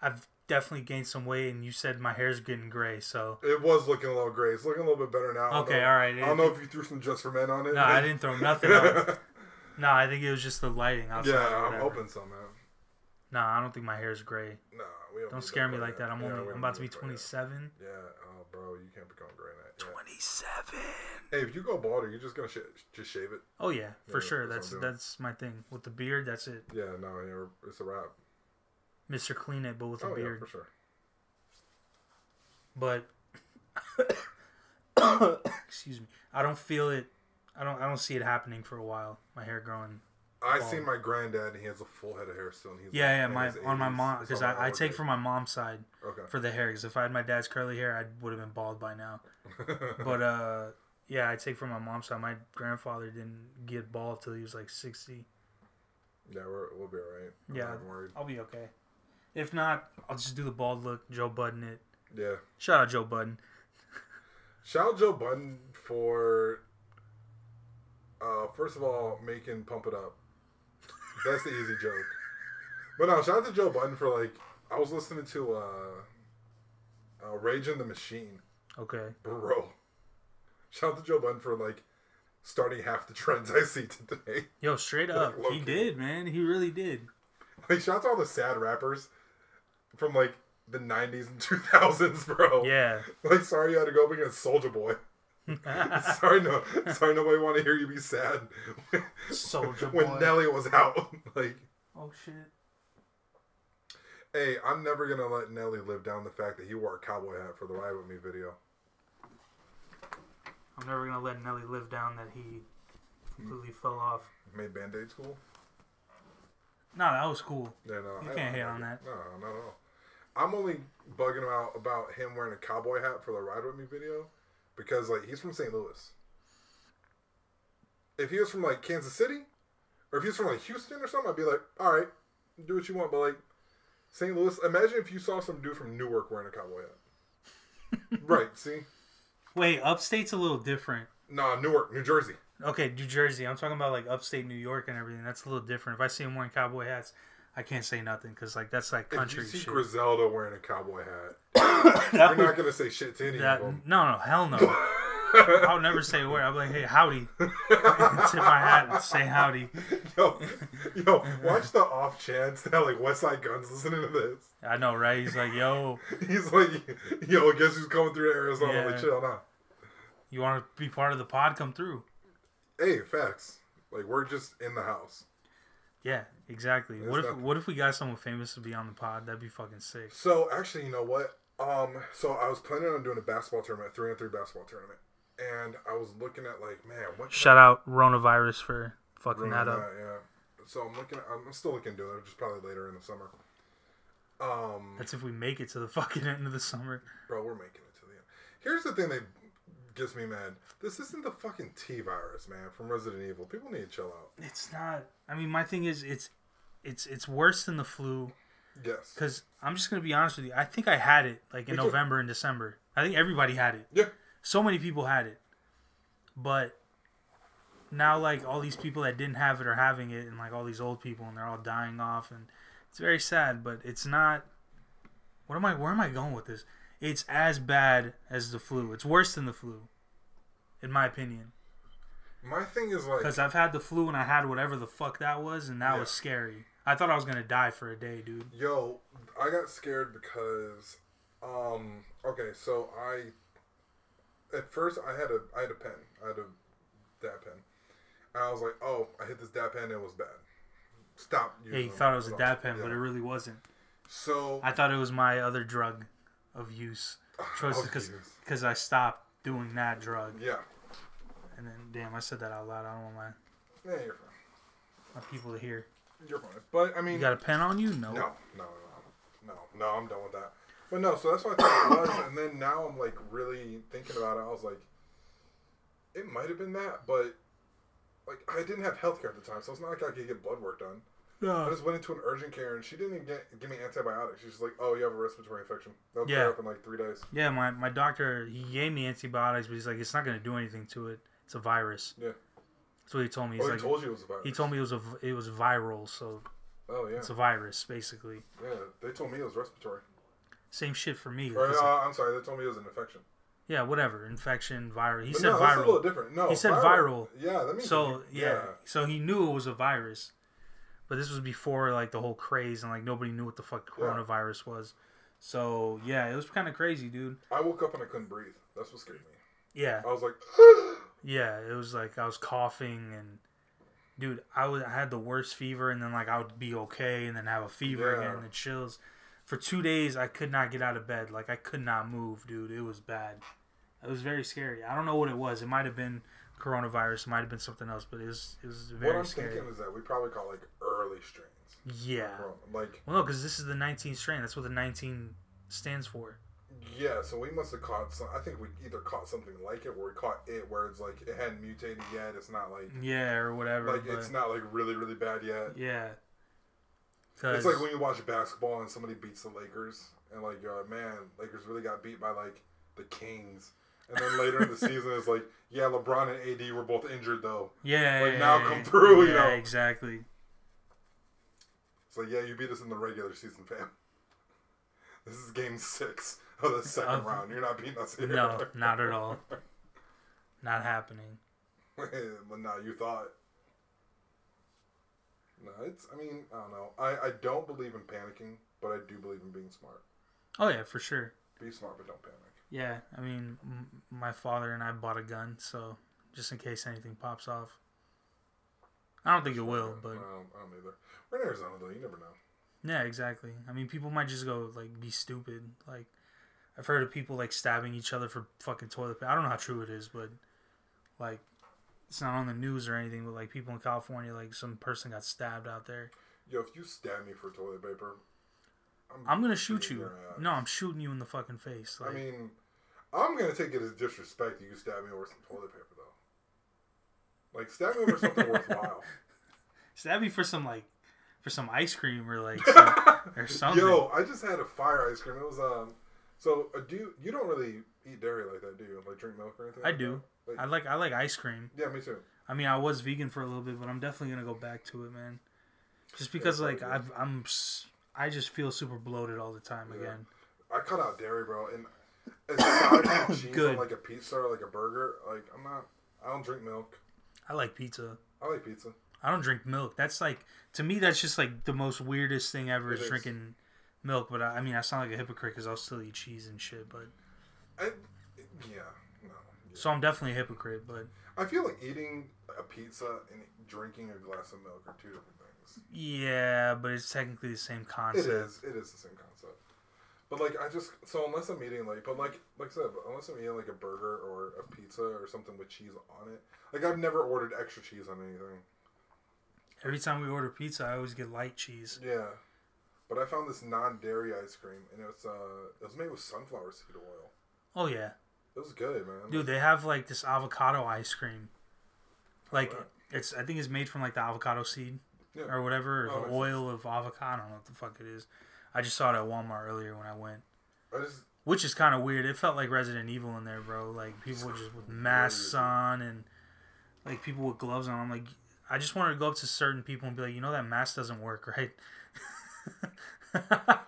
I've definitely gained some weight, and you said my hair's getting gray, so. It was looking a little gray. It's looking a little bit better now. Okay, all right. I don't know if you threw some just for men on it. No, I didn't throw nothing on. No, I think it was just the lighting outside. yeah, I'm hoping so, man. No, I don't think my hair is gray. Nah, we don't. Don't scare me gray like that. I'm Yeah, only I'm about to be need gray yet. 27. Yeah, oh, bro, you can't become gray. Yeah. 27. Hey, if you go bald, are you just gonna sh- just shave it? Oh yeah, for Yeah, sure. that's That's what I'm doing. that's my thing with the beard. That's it, Yeah, no, yeah, it's a wrap. Mister Clean It, but with a Oh yeah, beard. for sure. But excuse me, I don't feel it. I don't. I don't see it happening for a while. My hair growing. I seen my granddad, and he has a full head of hair still. And he's Yeah, like yeah. My on my 80s. mom because I, I take from my mom's side Okay. for the hair. Because if I had my dad's curly hair, I would have been bald by now. But uh, yeah, I take from my mom's side. My grandfather didn't get bald till he was like 60. yeah, we're, we'll be alright. Yeah. I'll be okay. If not, I'll just do the bald look. Joe Budden it. Yeah. Shout out Joe Budden. Shout out Joe Budden for, uh, first of all, making Pump It Up. That's the easy joke. But no, shout out to Joe Budden for, like, I was listening to, uh, uh Rage in the Machine. Okay. Bro. Shout out to Joe Budden for, like, starting half the trends I see today. Yo, straight up, Like, he did, man. He really did. Like, shout out to all the sad rappers from, like, the 90s and 2000s, bro. Yeah. Like, sorry you had to go up against Soldier Boy. sorry, no, sorry, nobody want to hear you be sad. Soldier when Boy. Nelly was out, like, oh shit. hey, I'm never gonna let Nelly live down the fact that he wore a cowboy hat for the Ride with Me video. I'm never gonna let Nelly live down that he completely fell off. Made Band Aid cool. No, that was cool. Yeah, no, You I can't hate on that. No, not at all. I'm only bugging him out about him wearing a cowboy hat for the Ride with Me video because like he's from St. Louis. If he was from like Kansas City, or if he was from like Houston or something, I'd be like, all right, do what you want. But like St. Louis, imagine if you saw some dude from Newark wearing a cowboy hat. right? See, Wait, upstate's a little different. nah, Newark, New Jersey. Okay, New Jersey. I'm talking about like upstate New York and everything. That's a little different. If I see him wearing cowboy hats, I can't say nothing because like that's like country if you see shit. Griselda wearing a cowboy hat, you're would- not gonna say shit to any that- of them. no, no, hell no. I'll never say a word. I'm like, hey, howdy. Tip my hat and say howdy. yo, yo, watch the off chance that like Westside Gunn's listening to this. I know, right? He's like, yo, He's like, yo, guess who's coming through Arizona? Yeah. Like, chill, nah. you want to be part of the pod? Come through. Hey, facts. Like, we're just in the house. Yeah, exactly. It's What if what if we got someone famous to be on the pod? That'd be fucking sick. So, actually, you know what? Um, so I was planning on doing a basketball tournament, three on three basketball tournament, and I was looking at like, man, what? Shout out Coronavirus for fucking that up. yeah. So I'm looking. At, I'm still looking to do it, just probably later in the summer. Um, That's if we make it to the fucking end of the summer. bro, we're making it to the end. Here's the thing that gets me mad. This isn't the fucking T virus, man, from Resident Evil. People need to chill out. It's not. I mean, my thing is, it's it's it's worse than the flu. Yes. Because I'm just gonna be honest with you. I think I had it like in Me too. November and December. I think everybody had it. Yeah. So many people had it, but now like all these people that didn't have it are having it, and like all these old people, and they're all dying off, and it's very sad. But it's not. What am I? Where am I going with this? It's as bad as the flu. It's worse than the flu, in my opinion. My thing is like, Because I've had the flu and I had whatever the fuck that was, and that Yeah. was scary. I thought I was gonna die for a day, dude. yo, I got scared because, um, okay, so I, at first I had a, I had a pen, I had a dab pen, and I was like, oh, I hit this dab pen, it was bad. Stop. Yeah, you thought it was a dab pen, but it really wasn't. So I thought it was my other drug of use. Oh, Because because I stopped doing that drug, yeah, and then damn, I said that out loud. I don't want my yeah, you're fine. my people to hear. You're fine. But I mean, You got a pen on you? No. no, no, no, no, no, no. I'm done with that. But no, so that's what I thought it was, and then now I'm like really thinking about it. I was like, it might have been that, but like I didn't have healthcare at the time, so it's not like I could get blood work done. I just went into an urgent care, and she didn't even get, give me antibiotics. She's just like, "Oh, you have a respiratory infection. They'll Yeah. clear up in like three days." Yeah, my, my doctor he gave me antibiotics, but he's like, it's not gonna do anything to it. It's a virus. Yeah. That's what he told me. He's Oh, like, he told you it was a virus. he told me it was a it was viral, so Oh yeah, it's a virus basically. yeah. They told me it was respiratory. Same shit for me. Or uh, I'm sorry, they told me it was an infection. yeah, whatever. Infection, virus. He But said no, that's a little viral. different. No, He said viral. Yeah, that means So you- yeah, so he knew it was a virus, but this was before like the whole craze and like nobody knew what the fuck Yeah. coronavirus was. So yeah, it was kind of crazy, dude. I woke up and I couldn't breathe. That's what scared me. Yeah, I was like, yeah, it was like I was coughing and. Dude, I was I had the worst fever, and then like I would be okay, and then have a fever Yeah. again, and the chills. For two days, I could not get out of bed. Like I could not move, dude. It was bad. It was very scary. I don't know what it was. It might have been coronavirus. Might have been something else, but it was it was very what I'm scary. thinking is that we probably caught like early strains. Yeah. Like, Well, no, because this is the 19 strain. That's what the 19 stands for. yeah, so we must have caught some. I think we either caught something like it, or we caught it where it's like it hadn't mutated yet. It's not like Yeah, or whatever. like it's not like really really bad yet. yeah. It's like when you watch basketball and somebody beats the Lakers, and like, uh, man, Lakers really got beat by like the Kings. And then later in the season, it's like, yeah, LeBron and AD were both injured though. yeah, like, yeah, now yeah, come yeah. through, you know. exactly. It's like, yeah, you beat us in the regular season, fam. This is game six of the second Of- round. You're not beating us here. No, not at all. Not happening. but now you thought. No, it's. I mean, I don't know. I I don't believe in panicking, but I do believe in being smart. Oh yeah, for sure. Be smart, but don't panic. Yeah, I mean, m- my father and I bought a gun, so just in case anything pops off. I don't think it will, but I don't, I don't either. We're in Arizona though. You never know. yeah, exactly. I mean, people might just go like be stupid. Like I've heard of people like stabbing each other for fucking toilet paper. I don't know how true it is, but like it's not on the news or anything. But like people in California, like some person got stabbed out there. Yo, if you stab me for toilet paper, I'm gonna shoot you. No, I'm shooting you in the fucking face. Like, I mean, I'm gonna take it as disrespect. You stab me over some toilet paper, though. Like stab me over something worthwhile. Stab me for some like for some ice cream or like some, or something. Yo, I just had a fire ice cream. It was um. So uh, do you, you don't really eat dairy like that, do you? Like drink milk or anything? I like do. Like, I like I like ice cream. yeah, me too. I mean, I was vegan for a little bit, but I'm definitely gonna go back to it, man. Just because like I've, I'm I just feel super bloated all the time Yeah. again. I cut out dairy, bro, and from cheese Good. on like a pizza or like a burger, like I'm not. I don't drink milk. I like pizza. I like pizza. I don't drink milk. That's like to me, that's just like the most weirdest thing ever It is drinking milk. But I, I mean, I sound like a hypocrite because I'll still eat cheese and shit. But I, yeah, no. so I'm definitely a hypocrite. But I feel like eating a pizza and drinking a glass of milk are two different. Yeah, but it's technically the same concept. is. It is the same concept. But like I just so unless I'm eating like but like like I said unless I'm eating like a burger or a pizza or something with cheese on it like I've never ordered extra cheese on anything. Every time we order pizza, I always get light cheese. Yeah, but I found this non-dairy ice cream and it was uh it was made with sunflower seed oil. Oh yeah, It was good, man. dude. They have like this avocado ice cream. Like Right. it's, I think it's made from like the avocado seed Yeah. or whatever, or Oh, the oil of avocado. I don't know what the fuck it is. I just saw it at Walmart earlier when I went. I just Which is kind of weird. It felt like Resident Evil in there, bro. Like people just with masks on and like people with gloves on. I'm like, I just wanted to go up to certain people and be like, you know that mask doesn't work, right?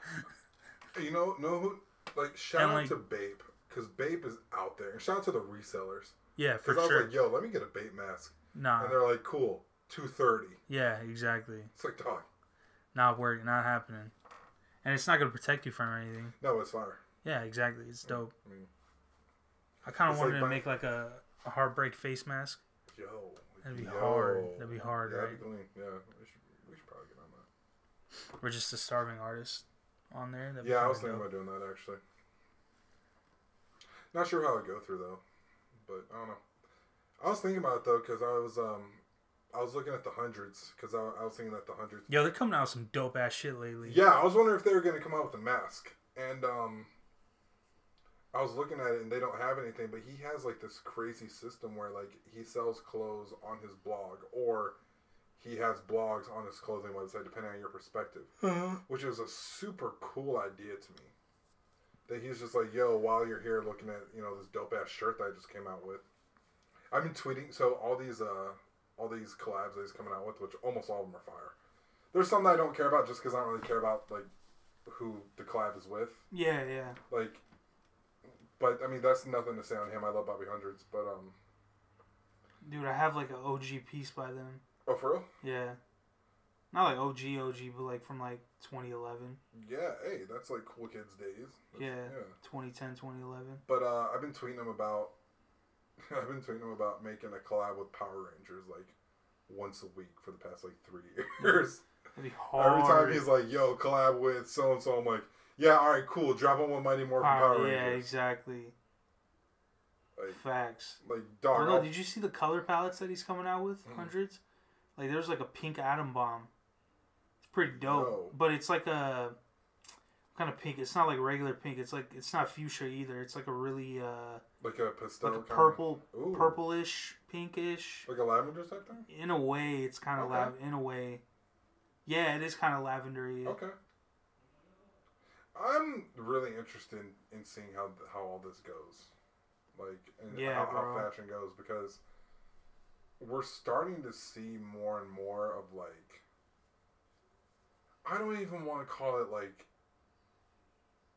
you know know who like shout And, out like- to Bape because Bape is out there and shout out to the resellers yeah, for because I was like yo let me get a Bape mask nah, and they're like cool two thirty. yeah, exactly. It's like dog. Not working, not happening, and it's not gonna protect you from anything. No, it's fire. Yeah, exactly. It's dope. I mean, I kind of wanted like to my- make like a, a heartbreak face mask. yo, That'd be yo. hard. That'd be hard, yeah, right? Yeah, we should we should probably get on that. We're just a starving artist on there. That'd Yeah, I was thinking dope. about doing that actually. Not sure how I'd go through though, but I don't know. I was thinking about it though because I was um I was looking at the hundreds because I, I was thinking that the hundreds. Yo, they're coming out with some dope ass shit lately. Yeah, I was wondering if they were gonna come out with a mask, and um, I was looking at it and they don't have anything, but he has like this crazy system where like he sells clothes on his blog or he has blogs on his clothing website depending on your perspective, Uh-huh. which is a super cool idea to me. That he's just like, yo, while you're here looking at you know this dope ass shirt that I just came out with, I've been tweeting. So all these uh all these collabs that he's coming out with, which almost all of them are fire. There's some that I don't care about just because I don't really care about like who the collab is with. Yeah, yeah. Like, but I mean that's nothing to say on him. I love Bobby Hundreds, but um, Dude, I have like an OG piece by them. oh for real? Yeah. Not like OG, OG, but like from like 2011, Yeah, hey, that's like cool kids days. That's- Yeah. yeah. 2010, 2011. But uh, I've been tweeting him about. I've been tweeting him about making a collab with Power Rangers like once a week for the past like three years. That'd be hard. Every time he's like, "Yo, collab with so and so," I'm like, "Yeah, all right, cool. Drop on one Mighty Morphin Power- Power yeah, Rangers." exactly. Like, Facts. like dog. don't know, did you see the color palettes that he's coming out with? Mm. Hundreds? Like there's like a pink atom bomb. It's pretty dope. No. But it's like a kind of pink. It's not like regular pink. It's like it's not fuchsia either. It's like a really uh like a pastel, like a purple purplish, pinkish. like a lavender type thing. In a way, it's kind of Okay. lav- in a way. Yeah, it is kind of lavendery. Okay. I'm really interested in seeing how how all this goes, like and Yeah, how, how fashion goes because we're starting to see more and more of like I don't even want to call it like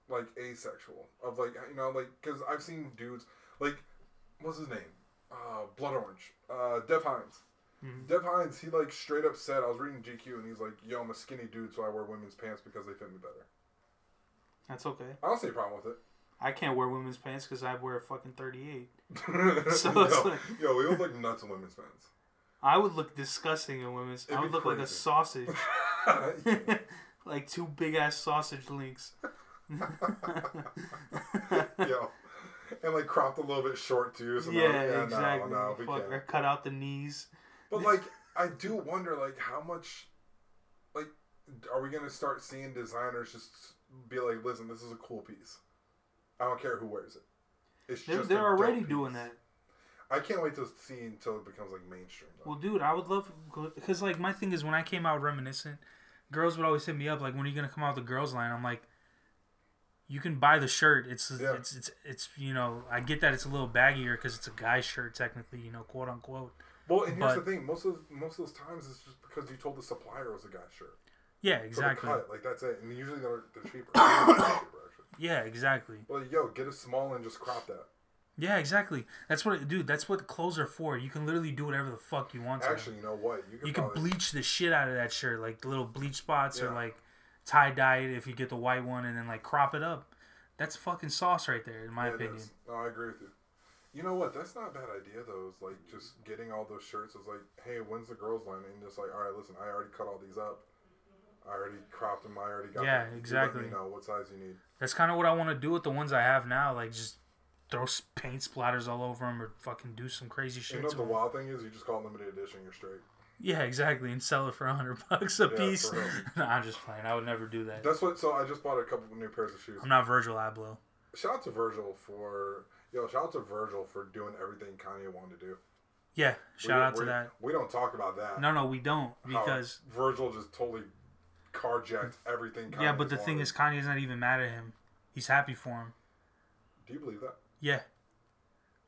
like asexual of like you know like because I've seen dudes like what's his name uh Blood Orange uh Dev Hynes Mhm. Dev Hynes he like straight up said I was reading GQ and he's like yo I'm a skinny dude so I wear women's pants because they fit me better That's okay. I don't see a problem with it I can't wear women's pants because I wear a fucking 38. so yo, like- yo, we look like nuts in women's pants. I would look disgusting in women's. It'd I would look like a sausage. like two big ass sausage links. yo, and like cropped a little bit short too. So yeah, no, yeah, exactly. No, no, Fuck, or cut out the knees. But like, I do wonder, like, how much, like, are we gonna start seeing designers just be like, "Listen, this is a cool piece. I don't care who wears it." It's They're, just they're already doing that. I can't wait to see until it becomes like mainstream. Though. Well, dude, I would love because like my thing is when I came out reminiscent, girls would always hit me up like, "When are you gonna come out with the girls line?" I'm like, "You can buy the shirt. It's Yeah. it's it's it's you know I get that it's a little baggier because it's a guy shirt technically, you know, quote unquote. well, and here's but- the thing: most of most of those times it's just because you told the supplier it was a guy's shirt. Yeah, So exactly. cut it, like that's it. And usually they're, they're cheaper. They're cheaper. Yeah, exactly. Well, yo, get a small and just crop that. Yeah, exactly. That's what, dude. That's what the clothes are for. You can literally do whatever the fuck you want to. Actually, you know what? You could you can probably, bleach the shit out of that shirt, like the little bleach spots, or like tie dye it if you get the white one, and then like crop it up. That's fucking sauce right there, in my Yeah, opinion. No, I agree with you. You know what? That's not a bad idea though. It's like just getting all those shirts. Is like, hey, when's the girls' line? And just like, all right, listen, I already cut all these up. I already cropped them. I already got. Yeah, them. Exactly. Let me know what size you need. That's kind of what I want to do with the ones I have now. Like just throw paint splatters all over them, or fucking do some crazy shit. You know the 'em. wild thing is? You just call it limited edition. You're straight. Yeah, exactly, and sell it for a hundred bucks a Yeah, piece. for real. no, I'm just playing. I would never do that. That's what. So I just bought a couple of new pairs of shoes. I'm not Virgil Abloh. Shout out to Virgil for yo. Shout out to Virgil for doing everything Kanye wanted to do. Yeah, We shout don't- out to we- that. We don't talk about that. No, no, we don't How because Virgil just totally carjacked everything. yeah, but the thing wanted. is, Kanye's not even mad at him. He's happy for him. do you believe that? Yeah,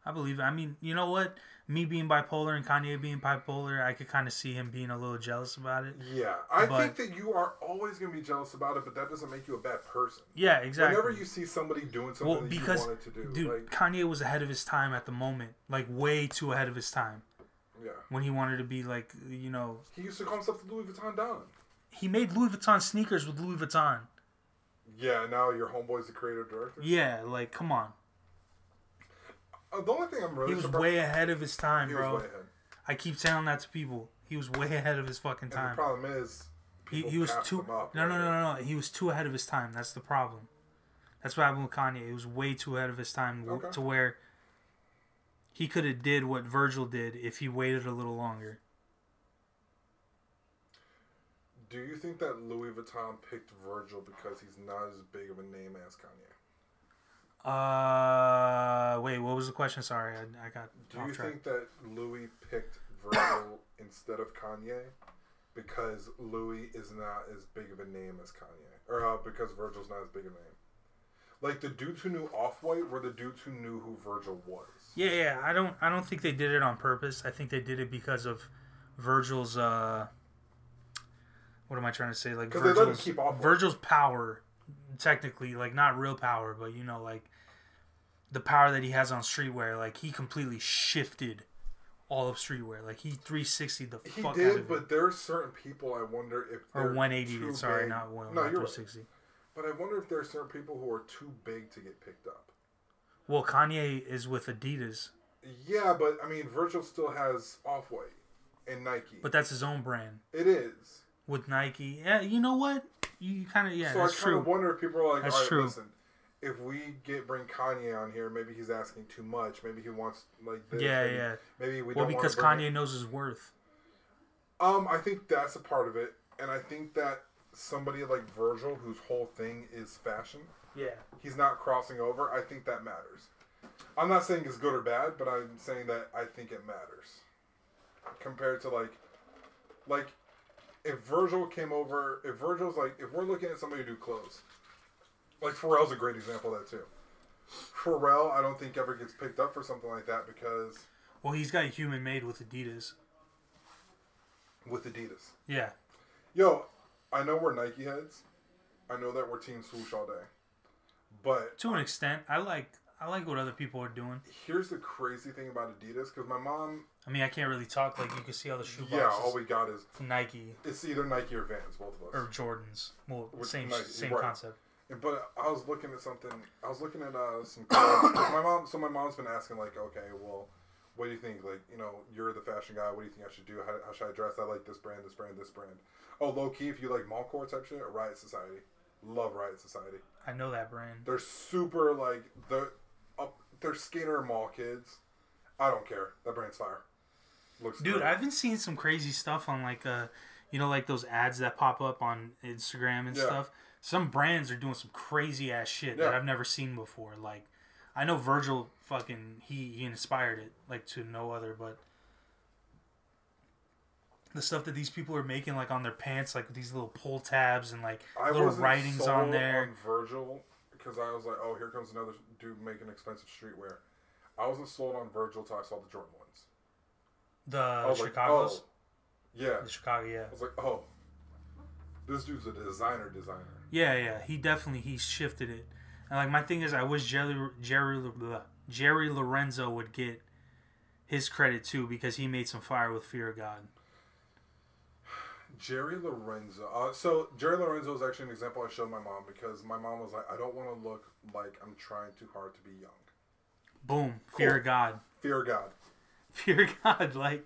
I believe it. I mean, you know what? Me being bipolar and Kanye being bipolar, I could kind of see him being a little jealous about it. Yeah, I But- think that you are always going to be jealous about it, but that doesn't make you a bad person. Yeah, exactly. Whenever you see somebody doing something well, that because you wanted to do, dude, like Kanye was ahead of his time at the moment, like way too ahead of his time yeah, when he wanted to be like, you know, he used to call himself the Louis Vuitton Don. he made Louis Vuitton sneakers with Louis Vuitton. Yeah, now your homeboy's the creative director. Yeah, like come on, Oh, the only thing I'm really he was surprised- way ahead of his time, he bro. was way ahead. I keep telling that to people. He was way ahead of his fucking And the time. problem is, He, people he was passed too him up, no no right? no no no he was too ahead of his time. That's the problem. That's what happened with Kanye. He was way too ahead of his time w- Okay. to where he could have did what Virgil did if he waited a little longer. Do you think that Louis Vuitton picked Virgil because he's not as big of a name as Kanye? Uh, wait, what was the question? Sorry, I, I got Do off you track. think that Louis picked Virgil instead of Kanye because Louis is not as big of a name as Kanye, or uh, because Virgil's not as big a name? Like the dudes who knew Off White were the dudes who knew who Virgil was. Yeah, yeah. I don't. I don't think they did it on purpose. I think they did it because of Virgil's. uh What am I trying to say? Like 'Cause they let him Virgil's keep off with it. Virgil's power, technically, like not real power, but you know, like the power that he has on streetwear. Like he completely shifted all of streetwear. Like he 360 the He fuck out did, of but it. there are certain people I wonder if Or 180. too Sorry, big. not one. No, not you're right. 360. But I wonder if there are certain people who are too big to get picked up. Well, Kanye is with Adidas, Yeah, but I mean, Virgil still has Off White and Nike. but that's his own brand. it is. With Nike, yeah. You know what? You kind of yeah. so I kind of wonder if people are like, That's all right, true. listen, if we get bring Kanye on here, maybe he's asking too much. Maybe he wants like this. Yeah, maybe, yeah. Maybe we Well, don't because Kanye knows his worth. Um, I think that's a part of it, and I think that somebody like Virgil, whose whole thing is fashion, Yeah. he's not crossing over. I think that matters. I'm not saying it's good or bad, but I'm saying that I think it matters compared to like, like, if Virgil came over, if Virgil's like, if we're looking at somebody who do clothes, like Pharrell's a great example of that too. Pharrell, I don't think ever gets picked up for something like that because Well, he's got a human made with Adidas. with Adidas. Yeah. Yo, I know we're Nike heads. I know that we're Team Swoosh all day. But To an extent, I like I like what other people are doing. here's the crazy thing about Adidas because my mom, I mean, I can't really talk like you can see all the shoe yeah, all boxes. we got is Nike it's either Nike or Vans, both of us. or Jordans. Well, Which same Nike, same right. concept. But I was looking at something. I was looking at uh, some. my mom. So my mom's been asking like, okay, well, what do you think? Like, you know, you're the fashion guy. What do you think I should do? How, how should I dress? I like this brand, this brand, this brand. Oh, low key, if you like mallcore type shit, Riot Society. Love Riot Society. I know that brand. They're super like the up. They're skater mall kids. I don't care. That brand's fire. Looks Dude, great. I've been seeing some crazy stuff on like uh, you know, like those ads that pop up on Instagram and Yeah. stuff. Some brands are doing some crazy ass shit that I've never seen before. Like, I know Virgil fucking he he inspired it like to no other, but the stuff that these people are making like on their pants, like these little pull tabs and like I little writings on there. on Virgil because I was like, oh, here comes another dude making expensive streetwear. I wasn't sold on Virgil till I saw the Jordan ones. the was like, oh, Chicago's, oh, yeah. the Chicago, yeah, I was like, oh, this dude's a designer, designer. Yeah, yeah. He definitely he shifted it, and like my thing is, I wish Jerry Jerry blah, Jerry Lorenzo would get his credit too because he made some fire with Fear of God. Jerry Lorenzo. Uh, so Jerry Lorenzo is actually an example I showed my mom because my mom was like, I don't want to look like I'm trying too hard to be young. Boom, Fear Cool. of God, Fear God. Fear of God, like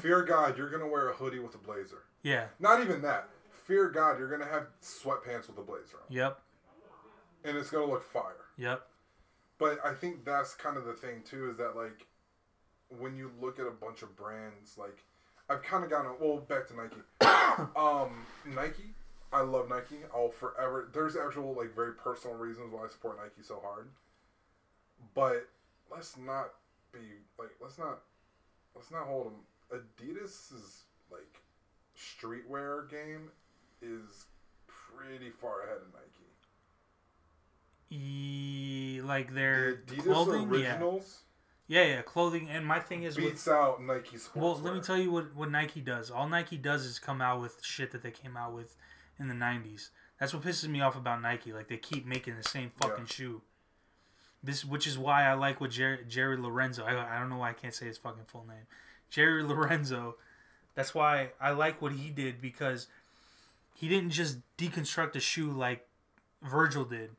Fear God, you're gonna wear a hoodie with a blazer. yeah, Not even that. Fear God, you're gonna have sweatpants with a blazer on, yep, and it's gonna look fire. yep, But I think that's kind of the thing too, is that like when you look at a bunch of brands, like I've kind of gotten well back to Nike. um, Nike, I love Nike. I'll forever. There's actual like very personal reasons why I support Nike so hard. But let's not be like let's not let's not hold them. Adidas is like streetwear game is pretty far ahead of Nike. e, like The their Adidas clothing, yeah, originals yeah, yeah, clothing. And my thing is with beats out Nike sportswear. Well, let me tell you what, what Nike does. All Nike does is come out with shit that they came out with in the 90s. That's what pisses me off about Nike. Like, they keep making the same fucking Yeah. shoe. This, Which is why I like what Jerry, Jerry Lorenzo, I, I don't know why I can't say his fucking full name. Jerry Lorenzo, that's why I like what he did because he didn't just deconstruct a shoe like Virgil did,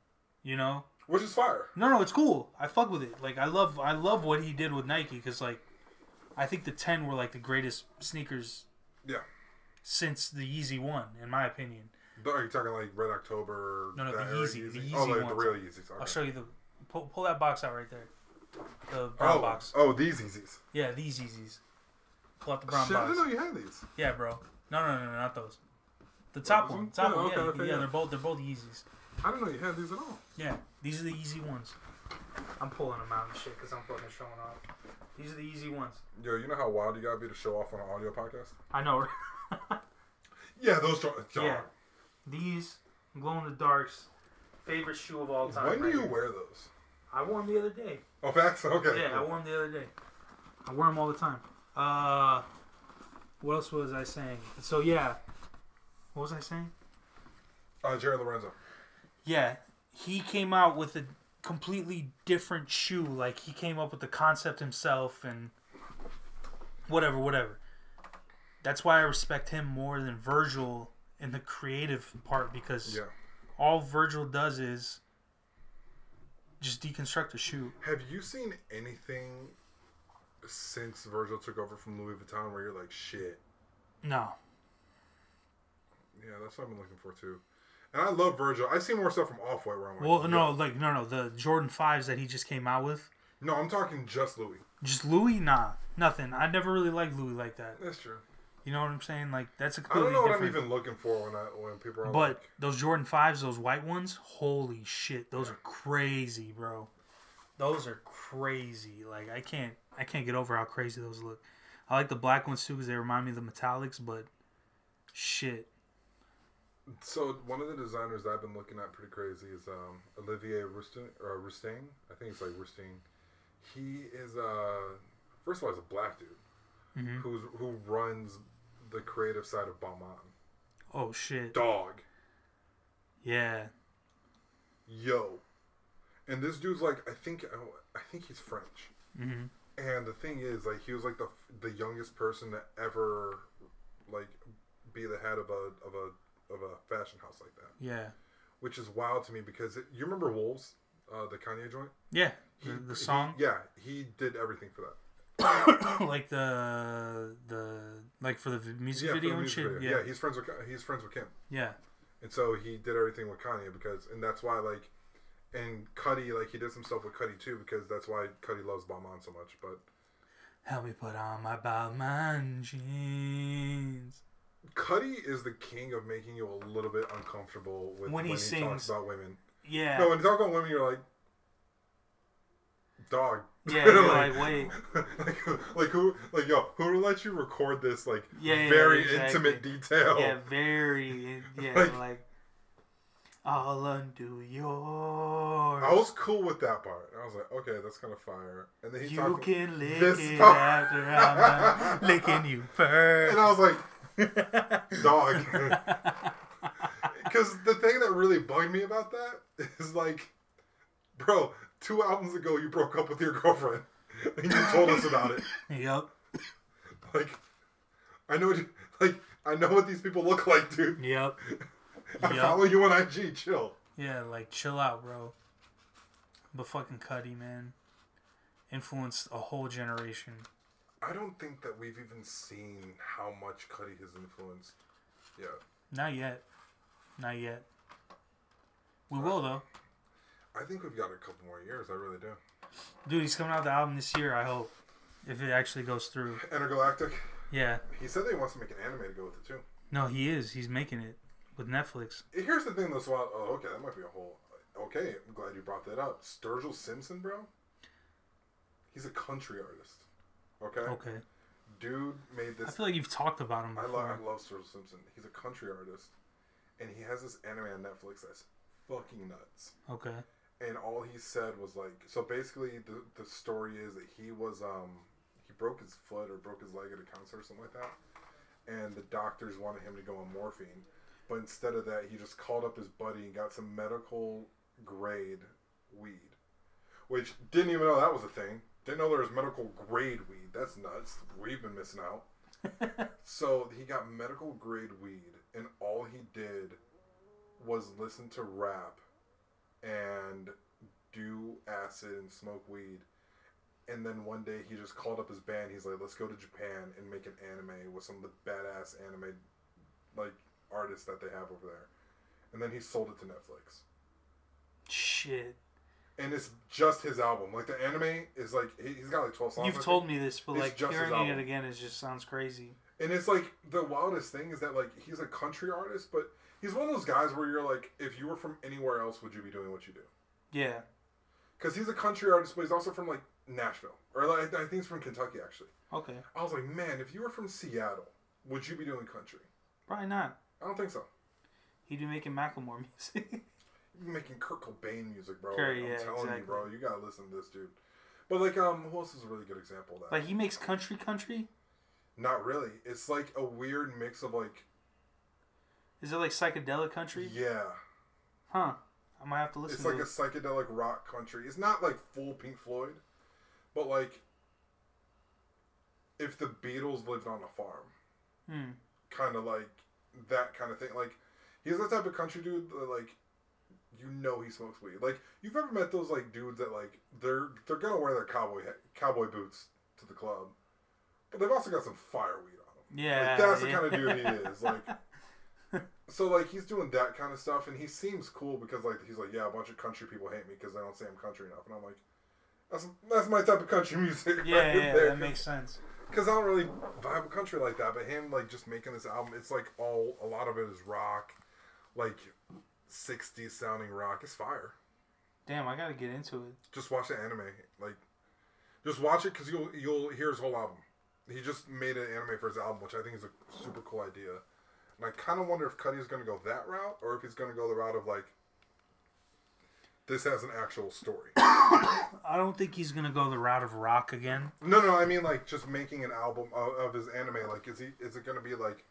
you know? Which is fire. No, no, it's cool. I fuck with it. Like I love, I love what he did with Nike because like, I think the ten were like the greatest sneakers Yeah. since the Yeezy one, in my opinion. But Are you talking like Red October? No, no, the era Yeezy, the Oh, Yeezy like ones. the real Yeezys. Okay. I'll show you the pull, pull that box out right there. The brown oh, box. oh, these Yeezys. Yeah, these Yeezys. Pull out the brown Shit, I box. didn't know you had these. Yeah, bro. No, no, no, no, not those. The top those one, ones? top Yeah, one. okay, yeah, okay, yeah, yeah. they're both they're both Yeezys. I didn't know you had these at all. Yeah, these are the Yeezy ones. I'm pulling them out and shit because I'm fucking showing off. These are the Yeezy ones. Yo, you know how wild you gotta be to show off on an audio podcast? I know. Yeah, those. Dog. Yeah. These glow in the darks, favorite shoe of all time. When do right you here. wear those? I wore them the other day. Oh, facts. Okay. Yeah, I wore them the other day. I wear them all the time. Uh, what else was I saying? So yeah, what was I saying? Uh, Jerry Lorenzo. Yeah, he came out with a completely different shoe. Like he came up with the concept himself and whatever, whatever. That's why I respect him more than Virgil in the creative part because Yeah. all Virgil does is just deconstruct a shoe. Have you seen anything since Virgil took over from Louis Vuitton where you're like, shit? No. Yeah, that's what I've been looking for too. And I love Virgil. I see more stuff from Off White where I'm like, Well, no, like no, no, the Jordan fives that he just came out with. no, I'm talking just Louis. Just Louis, nah, nothing. I never really liked Louis like that. That's true. You know what I'm saying? Like that's a I completely don't know what I'm even looking for when I when people are But like, those Jordan fives, those white ones, holy shit, those are crazy, bro. Those are crazy. Like I can't, I can't get over how crazy those look. I like the black ones too because they remind me of the metallics, but shit. So one of the designers I've been looking at pretty crazy is um, Olivier Roustin or Roustain. I think it's like Roustain. He is uh first of all he's a black dude hmm who's who runs the creative side of Balmain. Oh shit. Dog, Yeah. yo, and this dude's like I think I think he's French. hmm And the thing is, like, he was like the the youngest person to ever like be the head of a of a of a fashion house like that, Yeah. which is wild to me because it, you remember Wolves, uh, the Kanye joint. Yeah. He- The, the he- song, yeah, he did everything for that. like the the like for the music yeah, for the video and music shit. video. Yeah. yeah, he's friends with he's friends with Kim, Yeah. and so he did everything with Kanye because, and that's why like, and Cudi like he did some stuff with Cudi too because that's why Cudi loves Balmain so much. But Help me put on my Balmain jeans. Cudi is the king of making you a little bit uncomfortable with When he talks sings. about women. Yeah. No, when he talks about women, you're like, dog. Yeah, you're like, wait. like, like who? Like yo, who let you record this? Like Yeah, yeah, very exactly. intimate detail. Yeah, very. Yeah, Like- like. I'll undo yours. I was cool with that part. I was like, okay, that's kind of fire. And then he You talked, can lick this it part- after I'm licking you first. and I was like, dog. Because the thing that really bugged me about that is like, bro, two albums ago you broke up with your girlfriend, and you told us about it. yep. Like, I know, what you- like, I know what these people look like, dude. Yep. I Yep. follow you on IG. Chill. Yeah, like chill out, bro. But fucking Cudi, man, influenced a whole generation. I don't think that we've even seen how much Cudi has influenced. Yeah. Not yet. Not yet. We will though, I think we've got a couple more years. I really do. dude. He's coming out the album this year. I hope, if it actually goes through. Entergalactic. Yeah. He said that he wants to make an anime to go with it too. No, he is. He's making it with Netflix. Here's the thing, though. So, I- oh, okay, that might be a whole. Okay, I'm glad you brought that up. Sturgill Simpson, bro. He's a country artist. Okay. Okay. Dude made this. I feel like you've talked about him I before. love. I love Sturgill Simpson. He's a country artist, and he has this anime on Netflix that's fucking nuts. Okay. and all he said was like so basically the the story is that he was um he broke his foot or broke his leg at a concert or something like that and the doctors wanted him to go on morphine but instead of that he just called up his buddy and got some medical grade weed which didn't even know that was a thing didn't know there was medical grade weed that's nuts we've been missing out so he got medical grade weed and all he did was listen to rap and do acid and smoke weed. And then one day he just called up his band. He's like, "Let's go to Japan and make an anime with some of the badass anime like artists that they have over there." And then he sold it to Netflix. Shit. And it's just his album. Like the anime is like he- he's got like twelve songs. You've told me this, but It's like just hearing it again, it just sounds crazy. And it's like the wildest thing is that like he's a country artist, but he's one of those guys where you're like, if you were from anywhere else, would you be doing what you do? Yeah. Because he's a country artist, but he's also from like Nashville, or like I think he's from Kentucky actually. Okay. I was like, man, if you were from Seattle, would you be doing country? Probably not. I don't think so. He'd be making Macklemore music. Making Kurt Cobain music, bro. Kurt, I'm yeah, telling exactly. you, bro. You gotta listen to this dude. But like, um, who else is a really good example of that? like he makes country country. Not really. It's like a weird mix of like, Is it like psychedelic country? yeah, Huh. I might have to listen it's to like a psychedelic rock country. It's not like full Pink Floyd, but like, if the Beatles lived on a farm. Hmm. kind of like that kind of thing. Like he's the type of country dude that like you know he smokes weed. Like you've ever met those like dudes that like they're they're gonna wear their cowboy cowboy boots to the club, but they've also got some fire weed on them. Yeah. Like, that's the kind of dude he is. Like so like he's doing that kind of stuff, and he seems cool because like he's like yeah, a bunch of country people hate me because they don't say I'm country enough, and I'm like. That's, that's my type of country music. yeah, right yeah, there. that makes sense. Because I don't really vibe with country like that, but him like just making this album, it's like all a lot of it is rock, like '60s sounding rock. It's fire. Damn, I gotta get into it. Just watch the anime, like just watch it because you'll you'll hear his whole album. He just made an anime for his album, which I think is a super cool idea. And I kind of wonder if Cudi's going to go that route, or if he's going to go the route of like this has an actual story. I don't think he's gonna go the route of rock again. No, no, I mean like just making an album of, of his anime. Like, is he? Is it to be like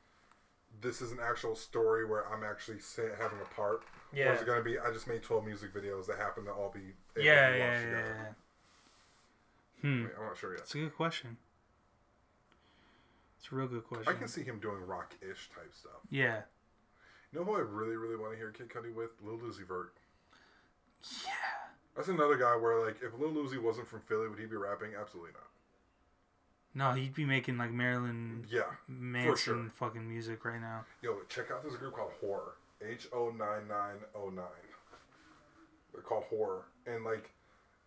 this is an actual story where I'm actually say, having a part? Or is it going to be I just made 12 music videos that happen to all be Yeah, yeah, yeah, together? yeah. Hmm. Wait, I'm not sure yet. It's a good question. It's a real good question. I can see him doing rock-ish type stuff. Yeah. You know who I really, really want to hear Kid Cudi with? Lil Uzi Vert. Yeah. That's another guy where like if Lil Uzi wasn't from Philly, would he be rapping? Absolutely not. No, he'd be making like Marilyn Yeah. Manson sure. fucking music right now. Yo, check out this group called Horror. H O nine nine O nine. They're called Horror, and like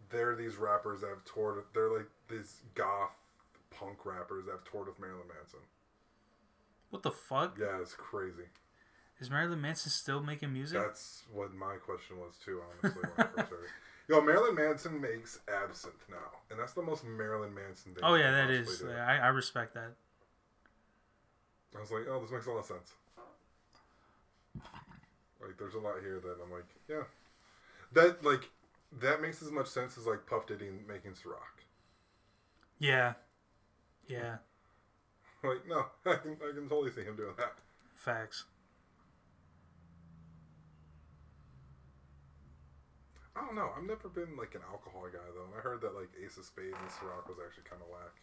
they're these rappers that have toured. They're like these goth punk rappers that have toured with Marilyn Manson. What the fuck? Yeah, it's crazy. Is Marilyn Manson still making music? That's what my question was too. Honestly, when I first heard. Yo, Marilyn Manson makes absinthe now, and that's the most Marilyn Manson thing. Oh yeah, that is. that possibly is. do. I, I respect that. I was like, oh, this makes a lot of sense. Like, there's a lot here that I'm like, yeah, that like that makes as much sense as like Puff Diddy making Ciroc. Yeah. Yeah. Like, no, I can I can totally see him doing that. Facts. I don't know. I've never been like an alcohol guy though. I heard that like Ace of Spades and Ciroc was actually kind of whack.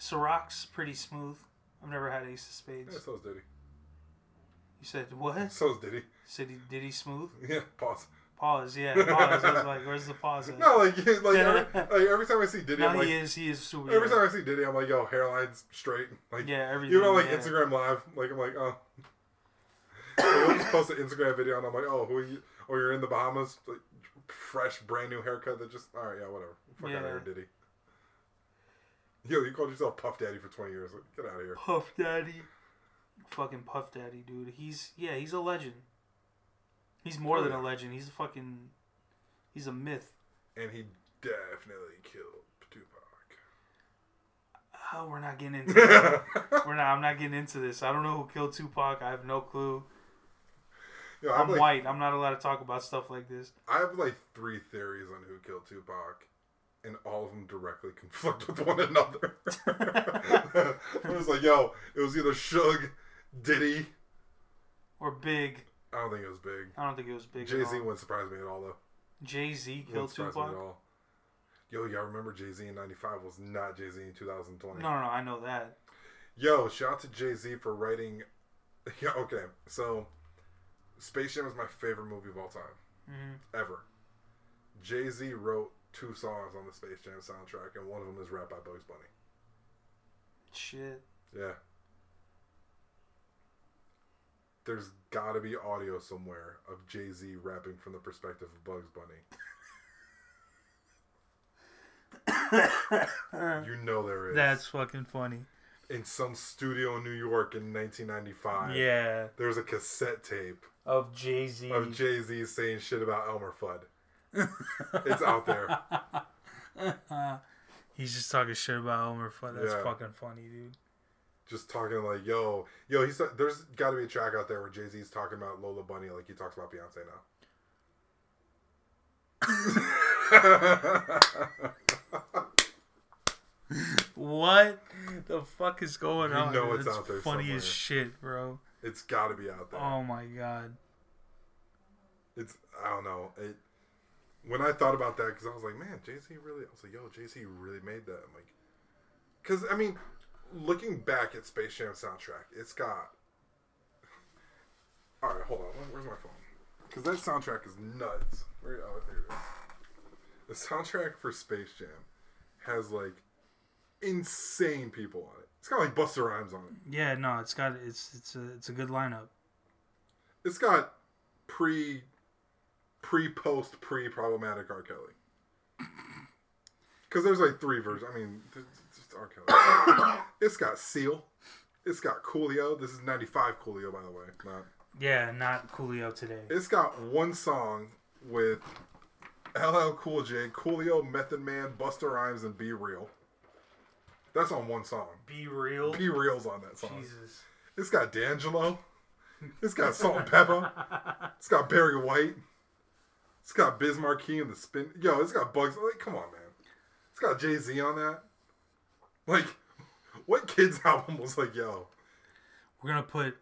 Ciroc's pretty smooth. I've never had Ace of Spades. Yeah, so is Diddy. You said what? So is Diddy. Said he did he smooth? Yeah, pause. Pause. Yeah. Pause. I was like, where's the pause? At? No, like like every, like every time I see Diddy, No, I'm like he is. He is super. every time I see Diddy, I'm like, yo, hairline's straight. Like Yeah, everything. even on like yeah. Instagram Live, like I'm like, oh. Like, I'll just post an Instagram video and I'm like, oh, who are you? Oh, you're in the Bahamas, like fresh, brand new haircut. That just all right, yeah, whatever. Fuck out of here, Yeah. Diddy. Yo, you called yourself Puff Daddy for 20 years. Like, get out of here. Puff Daddy. Fucking Puff Daddy, dude. He's yeah, he's a legend. He's more Oh, than yeah. a legend. He's a fucking. He's a myth. And he definitely killed Tupac. Oh, we're not getting into. we're not. I'm not getting into this. I don't know who killed Tupac. I have no clue. Yo, I have I'm like white. I'm not allowed to talk about stuff like this. I have like three theories on who killed Tupac, and all of them directly conflict with one another. I was like, yo, it was either Suge, Diddy. Or Big. I don't think it was big. I don't think it was Big. Jay Z wouldn't surprise me at all, though. Jay Z killed Tupac. at all. Yo, y'all remember Jay Z in '95 was not Jay Z in 2020. No, no, no. I know that. Yo, shout out to Jay Z for writing. Yeah, okay. So, Space Jam is my favorite movie of all time, hmm ever. Jay Z wrote two songs on the Space Jam soundtrack, and one of them is rap by Bugs Bunny. Shit. Yeah. There's gotta be audio somewhere of Jay Z rapping from the perspective of Bugs Bunny. You know there is. That's fucking funny. in some studio in New York in 1995. Yeah. There's a cassette tape Of Jay Z. of Jay Z saying shit about Elmer Fudd. It's out there. He's just talking shit about Elmer Fudd. That's Yeah. fucking funny, dude. Just talking like, yo, yo, he's there's got to be a track out there where Jay Z's talking about Lola Bunny like he talks about Beyonce now. What the fuck is going on? You on? know it's That's out there funny somewhere. as shit, bro. It's got to be out there. Oh my god. It's I don't know. It when I thought about that because I was like, man, Jay Z really. I was like, yo, Jay Z really made that. I'm like, because I mean, looking back at Space Jam soundtrack, it's got. All right, hold on. Where's my phone? Because that soundtrack is nuts. Where? Oh, here it is. The soundtrack for Space Jam has like insane people on it. It's got like Busta Rhymes on it. Yeah, no, it's got it's it's a it's a good lineup. It's got pre, pre post pre problematic R Kelly. Because there's like three versions. I mean, it's R Kelly. it's got Seal. It's got Coolio. This is '95 Coolio, by the way. Not. Yeah, not Coolio today. It's got one song with LL Cool J, Coolio, Method Man, Busta Rhymes, and B-Real. That's on one song. Be real. B-Real's on that song. Jesus. It's got D'Angelo. It's got Salt-N-Pepa. It's got Barry White. It's got Biz Markie and the Spin. Yo, it's got Bugs. Like, come on, man. It's got Jay Z on that. Like, what kids album was like, yo? We're gonna put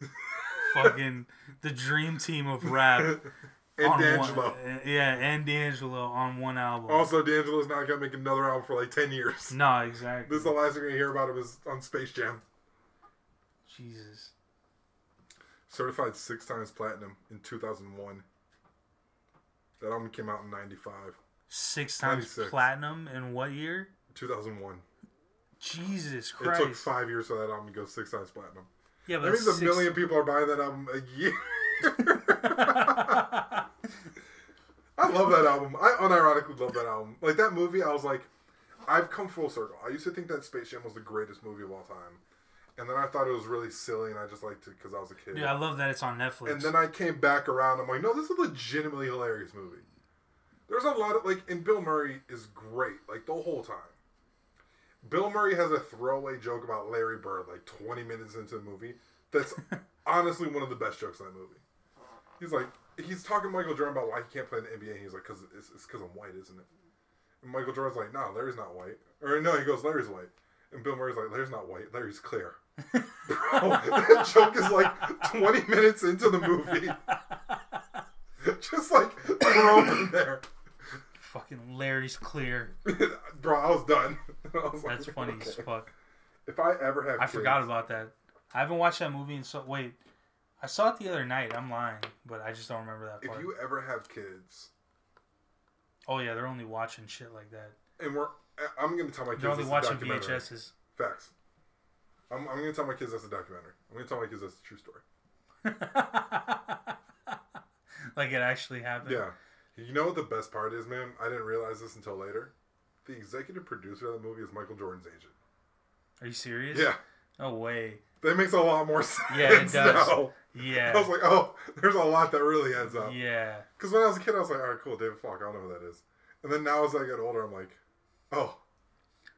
fucking the dream team of rap and D'Angelo. One, yeah, and D'Angelo on one album. Also, D'Angelo's not gonna make another album for like ten years. no, exactly. This is the last thing we hear about him is on Space Jam. Jesus. Certified six times platinum in 2001. That album came out in 95. Six times 96. platinum in what year? 2001. Jesus Christ! It took five years for that album to go six times platinum. yeah, That but means a six... million people are buying that album a year. I love that album. I unironically love that album. Like that movie, I was like, I've come full circle. I used to think that Space Jam was the greatest movie of all time, and then I thought it was really silly, and I just liked it because I was a kid. Dude, I love that it's on Netflix. And then I came back around. I'm like, no, this is a legitimately hilarious movie. There's a lot of like, and Bill Murray is great like the whole time. Bill Murray has a throwaway joke about Larry Bird like 20 minutes into the movie. That's honestly one of the best jokes in that movie. He's like, he's talking to Michael Jordan about why he can't play in the NBA. He's like, because it's because I'm white, isn't it? And Michael Jordan's like, no, Larry's not white. Or no, he goes, Larry's white. And Bill Murray's like, Larry's not white. Larry's clear. Bro, that joke is like 20 minutes into the movie. Just like thrown in there. Fucking Larry's clear. Bro, I was done. I was like, That's funny as fuck. If I ever have I kids, forgot about that. I haven't watched that movie in so wait. I saw it the other night. I'm lying, but I just don't remember that part. If you ever have kids, oh yeah, they're only watching shit like that. and we're, I'm gonna tell my kids They're only this is a watching documentary. VHSs. Facts. I'm, I'm gonna tell my kids that's a documentary. I'm gonna tell my kids that's a true story. like it actually happened. Yeah. You know what the best part is, man? I didn't realize this until later. The executive producer of the movie is Michael Jordan's agent. Are you serious? Yeah. No way. That makes a lot more sense. Yeah, it does. Now. I was like, oh, there's a lot that really adds up. Yeah. Because when I was a kid, I was like, all right, cool, David Falk. I don't know who that is. And then now as I get older, I'm like, oh.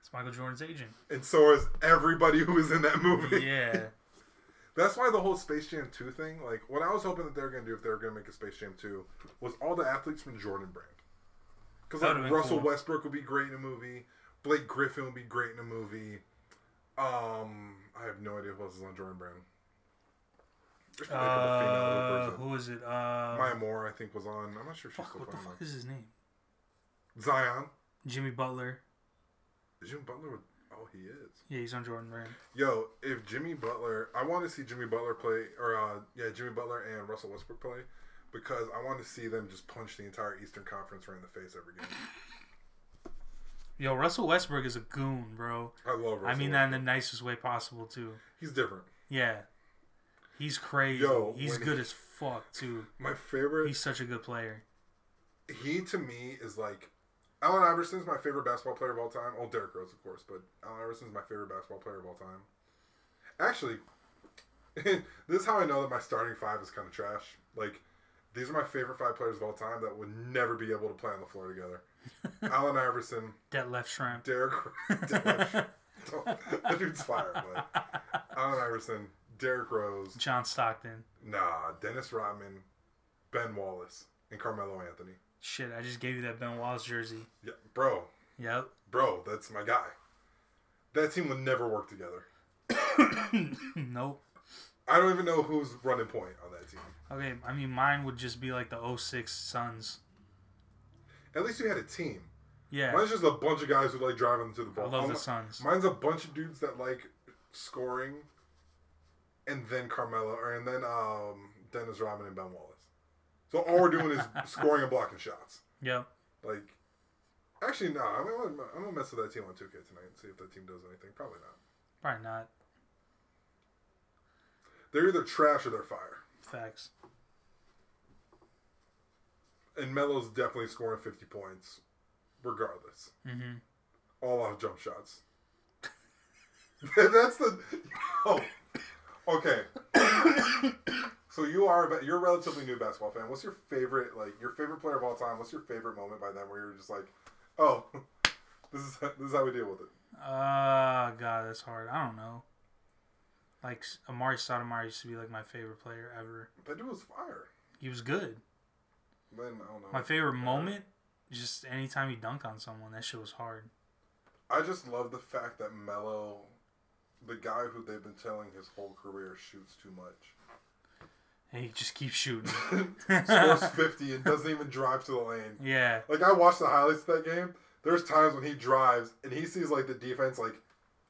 It's Michael Jordan's agent. And so is everybody who was in that movie. Yeah. That's why the whole Space Jam 2 thing, like, what I was hoping that they were going to do if they were going to make a Space Jam 2 was all the athletes from Jordan Brand. Because, like, Russell cool. Westbrook would be great in a movie. Blake Griffin would be great in a movie. Um, I have no idea who else is on Jordan Brand. There's probably a couple Uh, female hoopers. who is it? Uh, Maya Moore, I think, was on. I'm not sure if fuck, what the fuck is his name? Zion. Jimmy Butler. Jimmy Butler would. Oh, he is. Yeah, he's on Jordan Brand. Yo, if Jimmy Butler, I want to see Jimmy Butler play, or uh, yeah, Jimmy Butler and Russell Westbrook play, because I want to see them just punch the entire Eastern Conference right in the face every game. Yo, Russell Westbrook is a goon, bro. I love. Russell I mean that in the nicest way possible too. He's different. Yeah. He's crazy. Yo, he's good he- as fuck too. My favorite. He's such a good player. he to me is like Allen Iverson's my favorite basketball player of all time. Oh, Derrick Rose, of course, but Allen Iverson's my favorite basketball player of all time. Actually, this is how I know that my starting five is kind of trash. Like, these are my favorite five players of all time that would never be able to play on the floor together. Allen Iverson, That left shrimp. Derrick, Derrick that dude's fire, but Allen Iverson, Derrick Rose, John Stockton. nah, Dennis Rodman, Ben Wallace, and Carmelo Anthony. Shit, I just gave you that Ben Wallace jersey. Yeah, bro, Yep. bro, that's my guy. That team would never work together. nope. I don't even know who's running point on that team. Okay, I mean mine would just be like the 06 Suns. At least you had a team. Yeah. Mine's just a bunch of guys who like driving to the ball. I love Um, the Suns. Mine's a bunch of dudes that like scoring, and then Carmelo, or and then um, Dennis Rodman and Ben Wallace. So all we're doing is scoring and blocking shots. Yeah. Like, actually, no. I'm gonna, I'm gonna mess with that team on 2K tonight and see if that team does anything. Probably not. Probably not. They're either trash or they're fire. Facts. And Melo's definitely scoring 50 points, regardless. Mm-hmm. All off jump shots. That's the. Oh, okay. so you are a you're a relatively new basketball fan. What's your favorite like your favorite player of all time? What's your favorite moment by them where you're just like, oh, this is this is how we deal with it. Uh, God, that's hard. I don't know. Like Amar'e Stoudemire used to be like my favorite player ever. That dude was fire. He was good. Then I don't know. My favorite moment, just anytime he dunked on someone, that shit was hard. I just love the fact that Melo, the guy who they've been telling his whole career shoots too much, And he just keeps shooting. scores 50 and doesn't even drive to the lane. yeah. Like I watched the highlights of that game. There's times when he drives and he sees like the defense like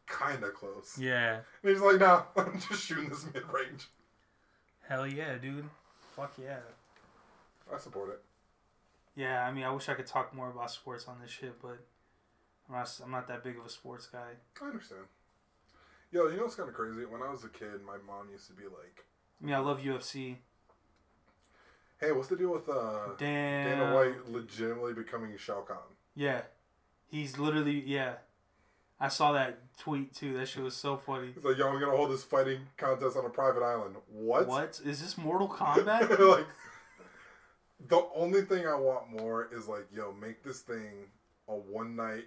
kind of close, Yeah. and he's like, "Nah, I'm just shooting this mid range." Hell yeah, dude. Fuck yeah. I support it. Yeah, I mean, I wish I could talk more about sports on this shit, but I'm not, I'm not that big of a sports guy. I understand. Yo, you know what's kind of crazy? When I was a kid, my mom used to be like, I mean, I love UFC. "Hey, what's the deal with uh, Damn. Dana White legitimately becoming Shao Kahn?" Yeah. He's literally, yeah. I saw that tweet too. That shit was so funny. He's like, "Yo, I'm gonna hold this fighting contest on a private island." What? What? Is this Mortal Kombat? like, The only thing I want more is like, yo, make this thing a one night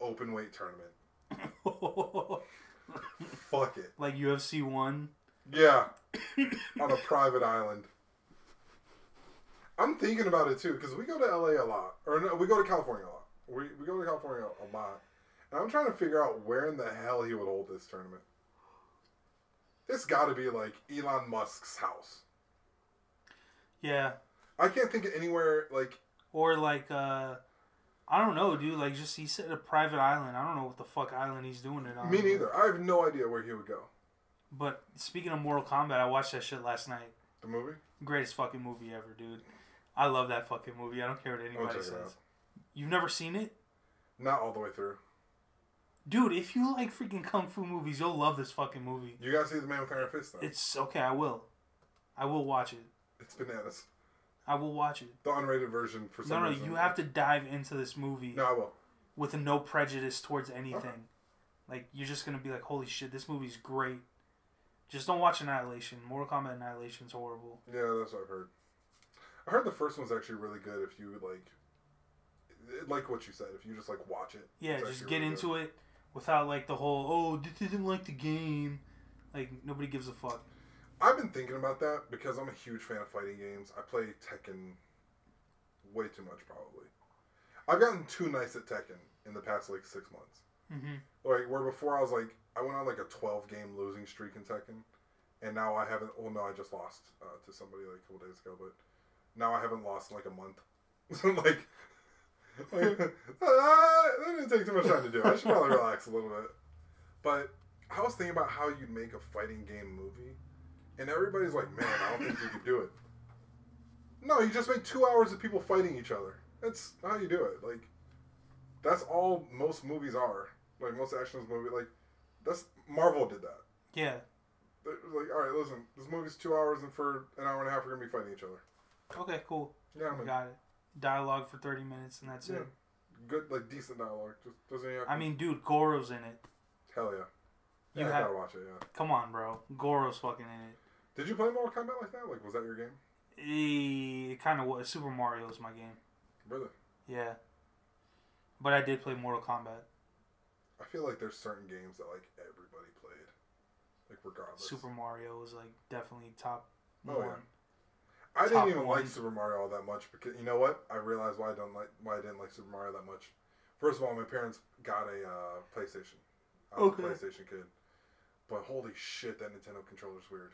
open weight tournament. Fuck it. like UFC one. Yeah. on a private island. I'm thinking about it too because we go to LA a lot, or no, we go to California a lot. We, we go to California a lot, and I'm trying to figure out where in the hell he would hold this tournament. It's got to be like Elon Musk's house. Yeah. I can't think of anywhere like Or like uh I don't know, dude. Like just he said a private island. I don't know what the fuck island he's doing it on. me neither. I have no idea where he would go. But speaking of Mortal Kombat, I watched that shit last night. The movie? Greatest fucking movie ever, dude. I love that fucking movie. I don't care what anybody says. You've never seen it? Not all the way through. Dude, if you like freaking kung fu movies, you'll love this fucking movie. You gotta see the man with the iron fist though. It's okay, I will. I will watch it. It's bananas. I will watch it. The unrated version for some No, no, reason. you have to dive into this movie No, I will. with no prejudice towards anything. Okay. Like you're just gonna be like, holy shit, this movie's great. Just don't watch Annihilation. Mortal Kombat Annihilation's horrible. Yeah, that's what I've heard. I heard the first one's actually really good if you like, like what you said. If you just like watch it. Yeah, just get really into it without like the whole oh they didn't like the game. Like nobody gives a fuck. I've been thinking about that because I'm a huge fan of fighting games. I play Tekken way too much, probably. I've gotten too nice at Tekken in the past like six months. hmm Like where before I was like I went on like a 12 game losing streak in Tekken, and now I haven't. Well, no, I just lost uh, to somebody like a couple days ago, but now I haven't lost in like a month. so like, like uh, that didn't take too much time to do. I should probably relax a little bit. But I was thinking about how you'd make a fighting game movie, and everybody's like, "Man, I don't think you could do it." No, you just make two hours of people fighting each other. That's how you do it. Like, that's all most movies are. Like most action movie, like that's Marvel did that. Yeah. Was like, all right, listen, this movie's two hours, and for an hour and a half, we're gonna be fighting each other. Okay, cool. Yeah, I mean, got it. Dialogue for thirty minutes and that's yeah, it. good, like decent dialogue. Just doesn't have I mean, dude, Goro's in it. hell yeah. You Yeah, have gotta watch it. Yeah. come on, bro. Goro's fucking in it. Did you play Mortal Kombat like that? Like, was that your game? Eh, It kind of was. Super Mario was my game. Really? Yeah. But I did play Mortal Kombat. I feel like there's certain games that like everybody played, like regardless. Super Mario was like definitely top Oh, one. yeah. I top didn't even one. like Super Mario all that much because you know what? I realized why I don't like why I didn't like Super Mario that much. First of all, my parents got a uh, PlayStation. I was Okay. a PlayStation kid. But holy shit, that Nintendo controller's weird.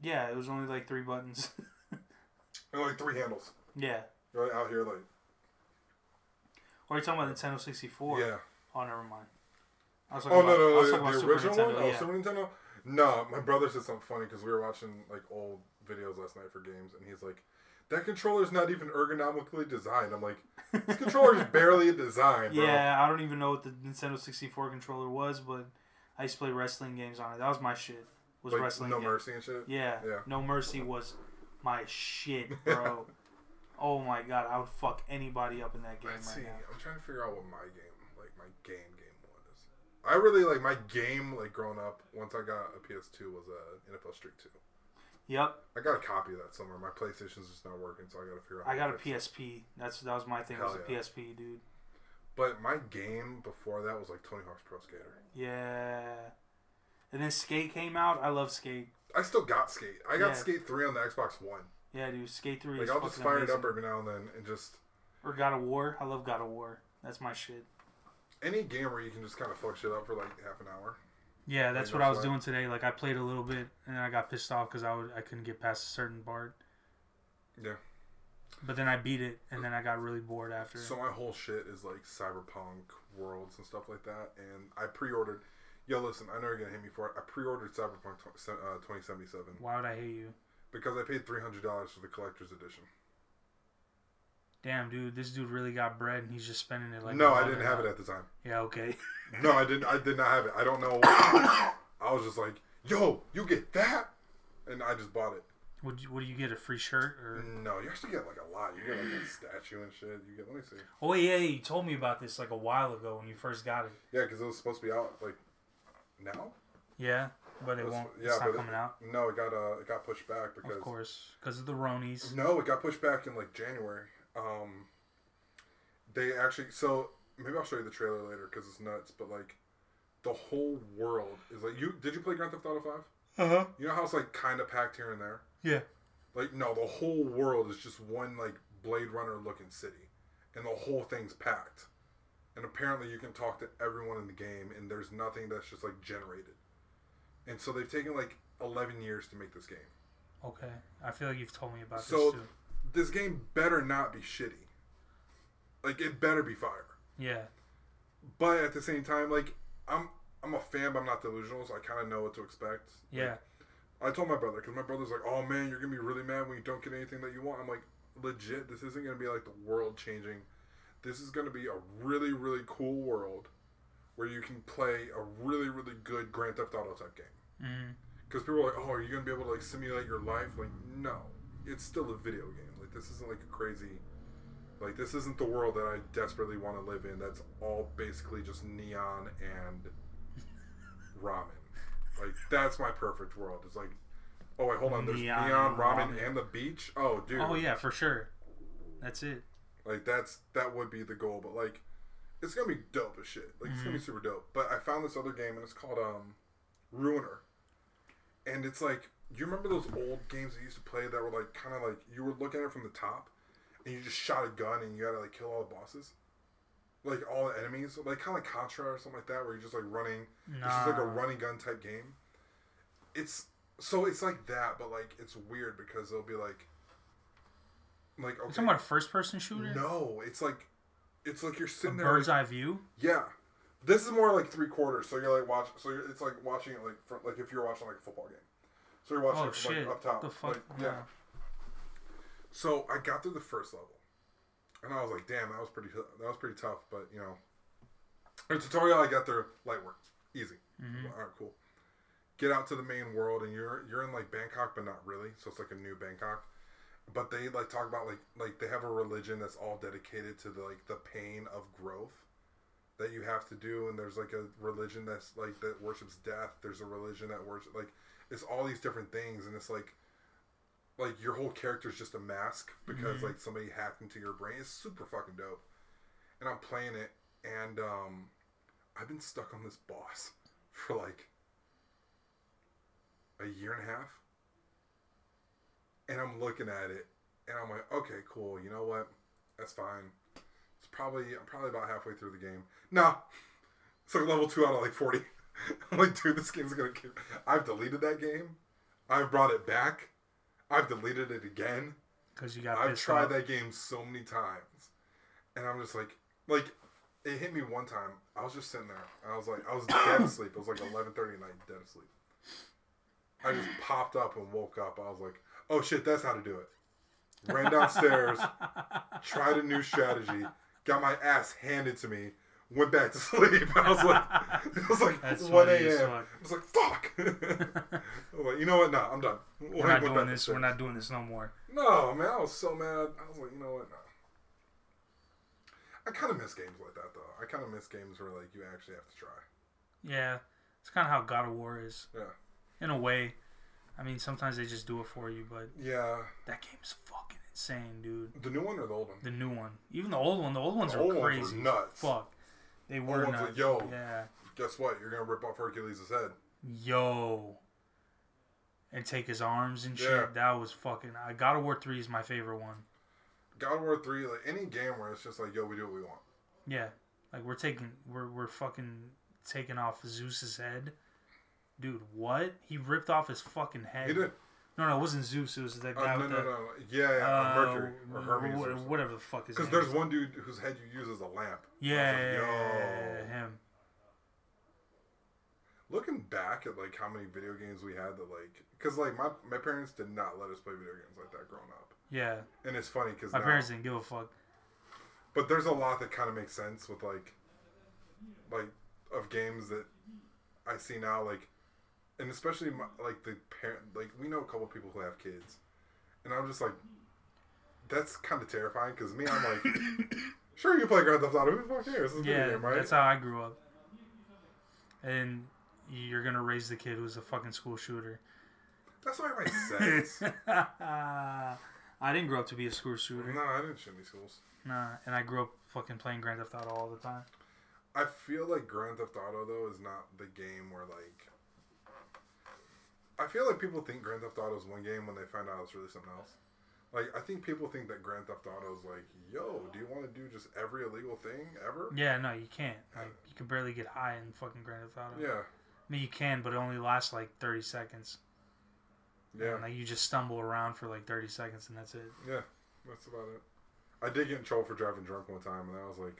Yeah, it was only like three buttons. And like three handles. yeah. Right out here, like oh, Or are you talking about Nintendo 64? yeah. Oh, never mind. I was Oh about, no, no, was the, about the Super original Nintendo. one. Oh. Super Nintendo. No, my brother said something funny because we were watching like old videos last night for games, and he's like, "That controller's not even ergonomically designed." I'm like, "This controller's barely a design, bro." Yeah, I don't even know what the Nintendo 64 controller was, but I used to play wrestling games on it. That was my shit. Was like, wrestling no mercy and shit. Yeah. Yeah. No Mercy was my shit, bro. oh my god, I would fuck anybody up in that game Let's right see. now. I'm trying to figure out what my game, like my game, game was. I really like my game, like growing up. Once I got a PS2, was uh, NFL Street 2. Yep, I got a copy of that somewhere. My PlayStation's just not working, so I got to figure out. how I got a. PSP. That's that was my thing. Hell was a yeah. PSP, dude. But my game before that was like Tony Hawk's Pro Skater. Yeah. And then Skate came out. I love Skate. I still got Skate. I got Yeah. Skate 3 on the Xbox One. Yeah, dude. Skate Three. Like is I'll just fucking fire it amazing. up every now and then and just Or God of War. I love God of War. That's my shit. any game where you can just kind of fuck shit up for like half an hour. Yeah, that's what I was doing today. Like I played a little bit, and then I got pissed off because I would I couldn't get past a certain part. Yeah. But then I beat it, and then I got really bored after. So my whole shit is like cyberpunk worlds and stuff like that, and I pre-ordered. Yo, listen, I know you're gonna hate me for it. I pre-ordered Cyberpunk uh, 2077 Why would I hate you? because I paid three hundred dollars for the collector's edition. Damn, dude, this dude really got bread, and he's just spending it like. no, I didn't have it at the time. Yeah, okay. No, I didn't. I did not have it. I don't know. I was just like, "Yo, you get that," and I just bought it. Would you, what do you get? A free shirt or? No, you actually get like a lot. You get like a statue and shit. You get. Let me see. Oh yeah, yeah, you told me about this like a while ago when you first got it. Yeah, because it was supposed to be out like now. Yeah. but it That's- won't. yeah, it's not but it- coming out. No, it got uh, it got pushed back because Of course, because of the Ronies. No, it got pushed back in like January. Um, they actually so maybe I'll show you the trailer later because it's nuts. But like, the whole world is like you. Did you play Grand Theft Auto Five? Uh huh. You know how it's like kind of packed here and there. Yeah. Like no, the whole world is just one like Blade Runner looking city, and the whole thing's packed. And apparently, you can talk to everyone in the game, and there's nothing that's just like generated. And so they've taken like 11 years to make this game. Okay. I feel like you've told me about So- this too. This game better not be shitty. Like it better be fire. Yeah. But at the same time, like I'm I'm a fan, but I'm not delusional, so I kind of know what to expect. Yeah. I told my brother because my brother's like, "Oh man, you're gonna be really mad when you don't get anything that you want." I'm like, legit, this isn't gonna be like the world changing. This is gonna be a really really cool world where you can play a really really good Grand Theft Auto type game. Mm. Because people are like, "Oh, are you gonna be able to like simulate your life?" Like, no, it's still a video game. Like, this isn't like a crazy. Like, this isn't the world that I desperately want to live in. That's all basically just neon and ramen. Like, that's my perfect world. It's like, oh wait, hold on. There's Neon neon, ramen, ramen. and the beach. Oh, dude. Oh yeah, for sure. That's it. Like that's that would be the goal, but like it's gonna be dope as shit. Like it's gonna be super dope. But I found this other game and it's called um Ruiner. And it's like you remember those old games that you used to play that were like kind of like you were looking at it from the top and you just shot a gun and you had to like kill all the bosses? Like all the enemies, like kind of like Contra or something like that, where you're just like running. It's just like a running gun type game. It's so it's like that, but like it's weird because it'll be like, like okay, talking about a first-person shooter? no, it's like it's like you're A sitting there. bird's like- eye view. yeah, this is more like three quarters. So you're like watch. So you're, it's like watching it like from, like if you're watching like a football game. So you're watching Oh it from shit! like up top. The fuck? Like, yeah. So I got through the first level, and I was like, "Damn, that was pretty. That was pretty tough." But you know, the tutorial I got there light work, easy. Mhm. All right, cool. Get out to the main world, and you're you're in like Bangkok, but not really. So it's like a new Bangkok. But they like talk about like like they have a religion that's all dedicated to the like the pain of growth that you have to do, and there's like a religion that's like that worships death. There's a religion that worships like it's all these different things, and it's like like your whole character is just a mask because Mhm. like somebody hacked into your brain. It's super fucking dope. And I'm playing it, and um, I've been stuck on this boss for like a year and a half. And I'm looking at it, and I'm like, okay, cool. You know what? That's fine. It's probably I'm probably about halfway through the game. Nah, it's like level two out of like forty. I'm like, dude, this game's gonna. Kill. I've deleted that game. I've brought it back. I've deleted it again. Because you got I've tried off. that game so many times, and I'm just like, like, it hit me one time. I was just sitting there. And I was like, I was dead asleep. It was like 11:30 at night, dead asleep. I just popped up and woke up. I was like, oh shit, that's how to do it. Ran downstairs, tried a new strategy, got my ass handed to me, went back to sleep. I was like, it was like That's 1 a.m. I was like, fuck. I was like, you know what? No, I'm done. We're not doing this. We're not doing this no more. No, man, I was so mad. I was like, you know what? No. I kind of miss games like that, though. I kind of miss games where like you actually have to try. Yeah, it's kind of how God of War is. Yeah. In a way, I mean, sometimes they just do it for you, but Yeah, that game is fucking insane, dude. the new one or the old one? The new one, even the old one, the old ones The are old ones crazy. nuts. Fuck, they were ones nuts. like, yo. Yeah, Guess what? You're gonna rip off Hercules' head. yo, and take his arms and shit. Yeah. That was fucking. I God of War Three is my favorite one. God of War three, like any game where it's just like, yo, we do what we want. Yeah, like we're taking, we're we're fucking taking off Zeus's head. Dude, what? He ripped off his fucking head. He did. No, no, it wasn't Zeus. It was that Uh, guy no, with no, the. no, Yeah, yeah, uh, Mercury or Hermes. wh- whatever the fuck is. Because there's one dude whose head you use as a lamp. Yeah, like, yo. him. Looking back at like how many video games we had that like, because like my my parents did not let us play video games like that growing up, Yeah, and it's funny because my parents didn't give a fuck. But there's a lot that kind of makes sense with like, like of games that I see now, like, and especially my, like the parent, like we know a couple people who have kids, and I'm just like, that's kind of terrifying because me, I'm like, sure you play Grand Theft Auto, who the fuck cares? This is a Yeah, game, right? that's how I grew up. And you're gonna raise the kid who's a fucking school shooter. That's what everybody says. I didn't grow up to be a school shooter. no, I didn't shoot any schools. Nah, and I grew up fucking playing Grand Theft Auto all the time. I feel like Grand Theft Auto though is not the game where like. I feel like people think Grand Theft Auto is one game when they find out it's really something else. Like I think people think that Grand Theft Auto is like, yo, do you want to do just every illegal thing ever? Yeah, no, you can't. Like, you can barely get high in fucking Grand Theft Auto. Yeah, I mean, you can, but it only lasts like 30 seconds. yeah, And, like, you just stumble around for like 30 seconds and that's it. yeah. That's about it. I did get in trouble for driving drunk one time, and I was like,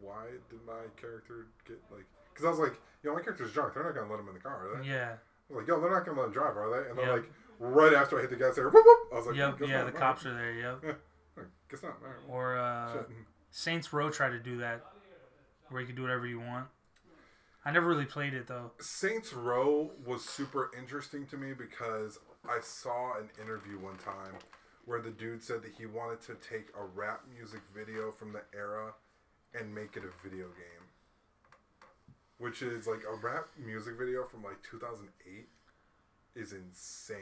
why did my character get like? Because I was like, yo, my character's drunk. They're not gonna let him in the car, are they? Yeah. I was like, yo, they're not gonna let him drive, are they? And they're Yep. like, right after I hit the gas, there, whoop, whoop. I was like, Yep. Yeah, not, the cops are there. Yep. Yeah, guess not. Right. Or uh, Shit. Saints Row tried to do that, where you can do whatever you want. I never really played it though. Saints Row was super interesting to me because I saw an interview one time where the dude said that he wanted to take a rap music video from the era and make it a video game. Which is like a rap music video from like 2008 is insane.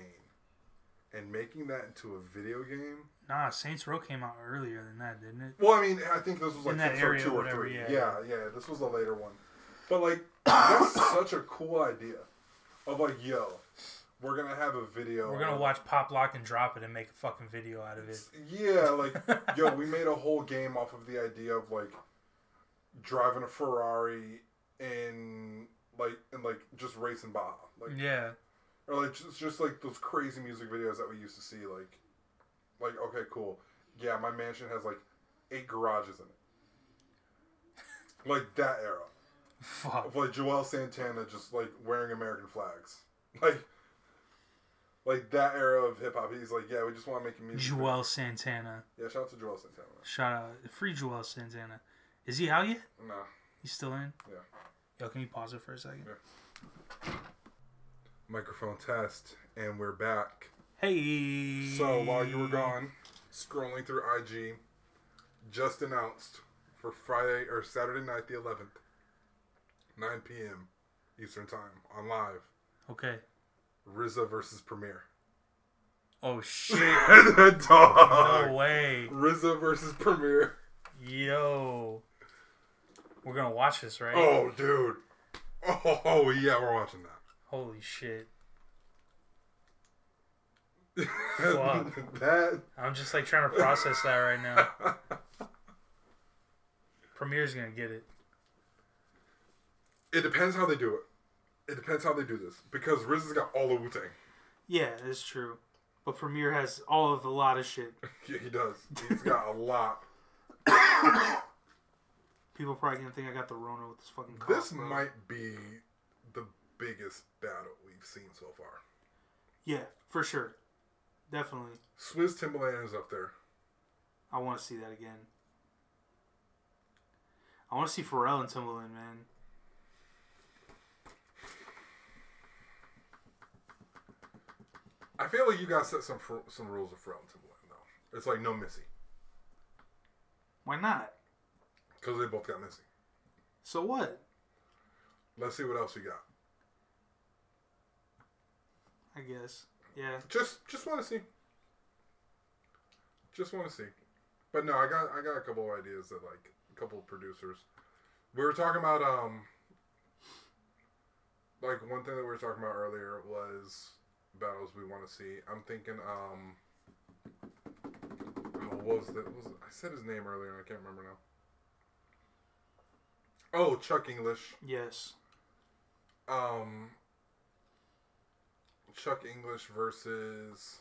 And making that into a video game. Nah, Saints Row came out earlier than that, didn't it? Well, I mean, I think this was like Saints Row two or whatever, three. yeah. yeah, yeah. This was a later one. But like, that's such a cool idea. Of like, yo, we're gonna have a video. We're gonna watch Pop Lock and Drop It and make a fucking video out of it. Yeah, like, yo, we made a whole game off of the idea of like driving a Ferrari and like and like just racing Baja, like Yeah. or like just just like those crazy music videos that we used to see, like like okay, cool, yeah, my mansion has like eight garages in it, like that era Fuck. of like Juelz Santana just like wearing American flags, like. Like that era of hip hop, he's like, yeah, we just want to make a music. video." Juelz Santana. Yeah, shout out to Juelz Santana. Shout out. Free Juelz Santana. Is he out yet? Nah, He's still in? Yeah. Yo, can you pause it for a second? Yeah. microphone test, and we're back. Hey. So while you were gone, scrolling through IG, just announced for Friday or Saturday night, the 11th, 9 p.m. Eastern Time on live, Okay. RZA versus Premier. Oh shit. Dog. No way. RZA versus Premier. Yo. We're gonna watch this, right? Oh, dude. Oh, yeah, we're watching that. Holy shit. Fuck. that. I'm just like trying to process that right now. Premier's gonna get it. It depends how they do it. It depends how they do this because Riz has got all the Wu Tang. Yeah, that's true. But Premier has all of a lot of shit. Yeah, he does. He's got a lot. People probably gonna think I got the Rona with this fucking cough. This bro. might be the biggest battle we've seen so far. Yeah, for sure. Definitely. Swizz Timbaland is up there. I want to see that again. I want to see Pharrell and Timbaland, man. I feel like you gotta set some some rules for Pharrell and Timbaland though. It's like no Missy Why not? Because they both got Missy. So what? Let's see what else you got. I guess. Yeah. Just just want to see. Just want to see. But no, I got I got a couple of ideas that like a couple of producers. We were talking about um like one thing that we were talking about earlier was battles we want to see. I'm thinking um oh, what was that? What was? I said his name earlier and I can't remember now. Oh, Chuck English. Yes. Um, Chuck English versus.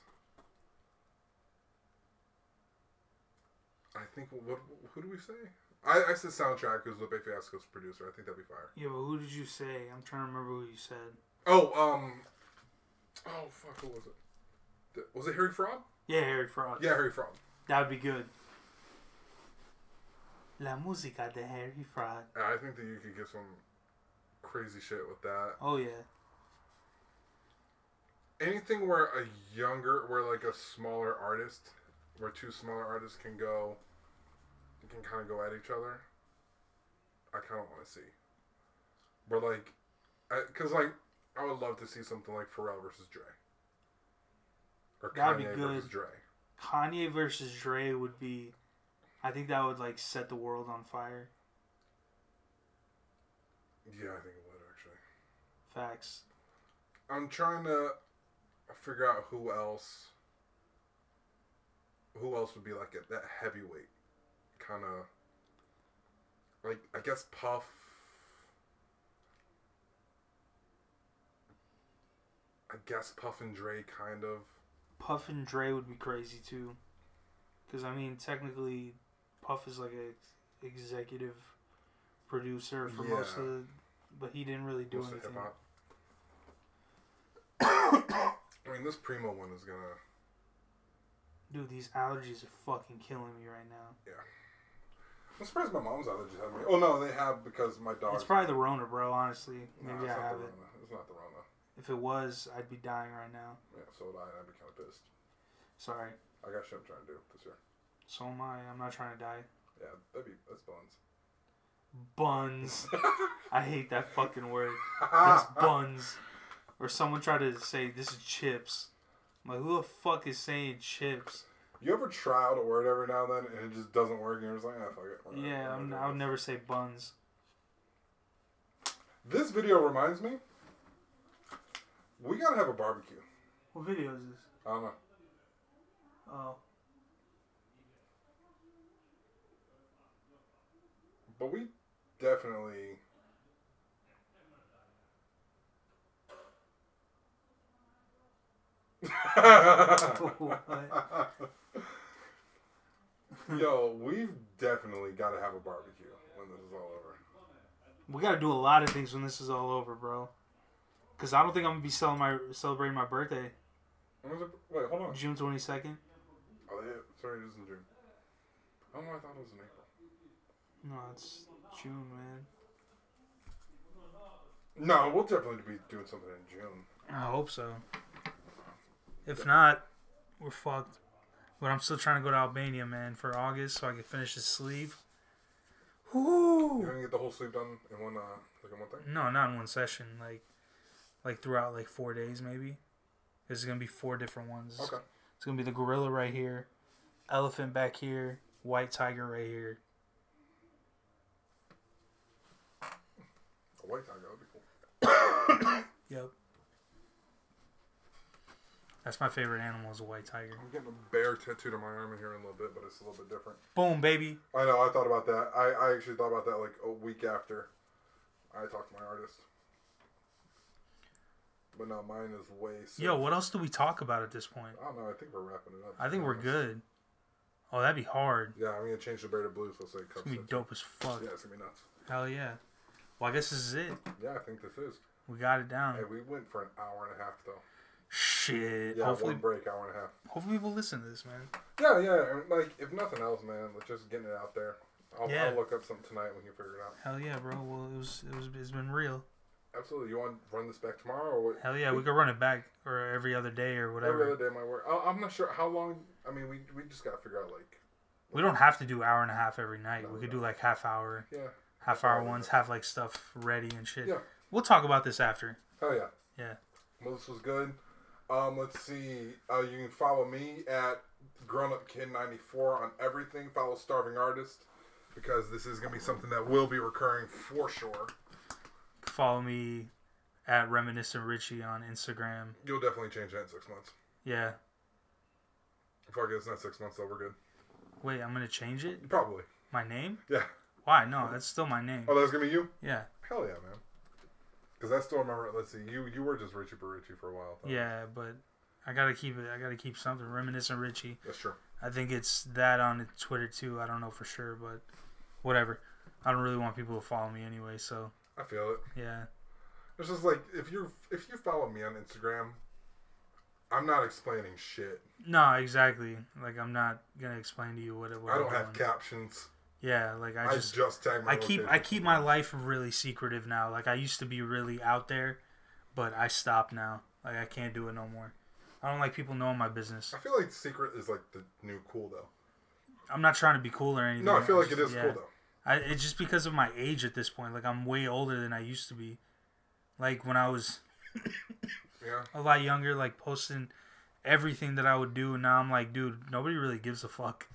I think what who do we say? I, I said Soundtrakk who's Lupe Fiasco's producer. I think that'd be fire. Yeah, but who did you say? I'm trying to remember who you said. Oh um, oh fuck, who was it? Was it Harry Fraud? Yeah, Harry Fraud. Yeah, Harry Fraud. That would be good. La música de Harry Fraud. I think that you could get some crazy shit with that. Oh yeah. anything where a younger, where like a smaller artist, where two smaller artists can go, can kind of go at each other. I kind of want to see. But like, because like I would love to see something like Pharrell versus Dre, or That'd be Kanye good. versus Dre. Kanye versus Dre would be. I think that would like set the world on fire. Yeah, I think it would actually. Facts. I'm trying to figure out who else. Who else would be like a, that heavyweight, kind of. Like I guess Puff. I guess Puff and Dre kind of. Puff and Dre would be crazy too. Because I mean, technically, Puff is like a executive producer for most of the, but he didn't really do most anything. I mean, this Primo one is gonna. Dude, these allergies are fucking killing me right now. Yeah. I'm surprised my mom's allergies have me. Oh no, they have because my dog. It's probably the Rona, bro. Honestly, maybe I have it. It's not the Rona. If it was, I'd be dying right now. Yeah, so would I. I'd be kind of pissed. Sorry. I got shit I'm trying to do this year. So am I. I'm not trying to die. Yeah, that'd be that's buns. Buns. I hate that fucking word. That's buns. Or someone tried to say this is chips. I'm like, who the fuck is saying chips? You ever try out a word every now and then and it just doesn't work and you're just like, ah, fuck it. Not- Yeah, I'm, I would never say buns. This video reminds me. We gotta have a barbecue. What video is this? I don't know. Oh. But we definitely. Yo, we've definitely got to have a barbecue when this is all over. We gotta do a lot of things when this is all over, bro. Cause I don't think I'm gonna be my, celebrating my birthday, When was it? Wait, hold on. June 22nd. Oh, yeah, sorry, it is in June. I don't know. I thought it was in April. No, it's June, man. No, we'll definitely be doing something in June. I hope so. If not, we're fucked. But I'm still trying to go to Albania, man, for August so I can finish the sleeve. You're gonna get the whole sleeve done in one, uh, like in one thing. No, not in one session. Like, like throughout like four days, maybe. This is gonna be four different ones. Okay. It's gonna be the gorilla right here, elephant back here, white tiger right here. White tiger That'd be cool. Yep. That's my favorite animal is a white tiger. I'm getting a bear tattooed on my arm in here in a little bit, but it's a little bit different. Boom, baby. I know. I thought about that. I, I actually thought about that like a week after I talked to my artist. But no, mine is way. Sick. Yo, what else do we talk about at this point? I don't know. I think we're wrapping it up. I think we're good. Oh, that'd be hard. Yeah, I'm gonna change the bear to blue, so it's like It's gonna be dope as fuck. Yeah, it's gonna be nuts. Hell yeah. Well, I guess this is it. Yeah, I think this is. We got it down. Hey, we went for an hour and a half though. Shit. Yeah, hopefully, one break, hour and a half. hopefully people listen to this, man. Yeah, yeah. Like, if nothing else, man, let's just getting it out there. I'll, Yeah. I'll look up something tonight. when you figure it out. Hell yeah, bro. Well, it was, it was, it's been real. Absolutely. You want to run this back tomorrow or what? Hell yeah, we could run it back or every other day or whatever. Every other day might work. I, I'm not sure how long. I mean, we we just gotta figure out like. We don't have to do hour and a half every night. No, we we could don't. do like half hour, Yeah. Half hour ones, have like stuff ready and shit. Yeah. We'll talk about this after. Hell yeah. Yeah. Well, this was good. Um, let's see. Uh, you can follow me at Grown Up Kid 94 on everything. Follow Starving Artist because this is gonna be something that will be recurring for sure. Follow me at Reminiscent Richie on Instagram. You'll definitely change that in six months. Yeah. Fuck it, it's not six months though. We're good. Wait, I'm gonna change it. Probably. My name? Yeah. Why? No, that's still my name. Oh, that's gonna be you. Yeah. Hell yeah, man. Because I still remember. Let's see. You you were just Richie Richie for a while. though. Yeah, but I gotta keep it. I gotta keep something. Reminiscent Richie. That's true. I think it's that on Twitter too. I don't know for sure, but whatever. I don't really want people to follow me anyway, so I feel it. yeah. It's just like if you if you follow me on Instagram, I'm not explaining shit. No, exactly. Like I'm not gonna explain to you what it. What I don't have captions. Yeah, like I I just just, tag my. I keep I keep my life really secretive now. Like I used to be really out there, but I stopped now. Like I can't do it no more. I don't like people knowing my business. I feel like secret is like the new cool though. I'm not trying to be cool or anything. No, I feel like just- it is yeah. cool though. I it's just because of my age at this point. Like I'm way older than I used to be. Like when I was Yeah. a lot younger, like posting everything that I would do, and now I'm like, dude, nobody really gives a fuck.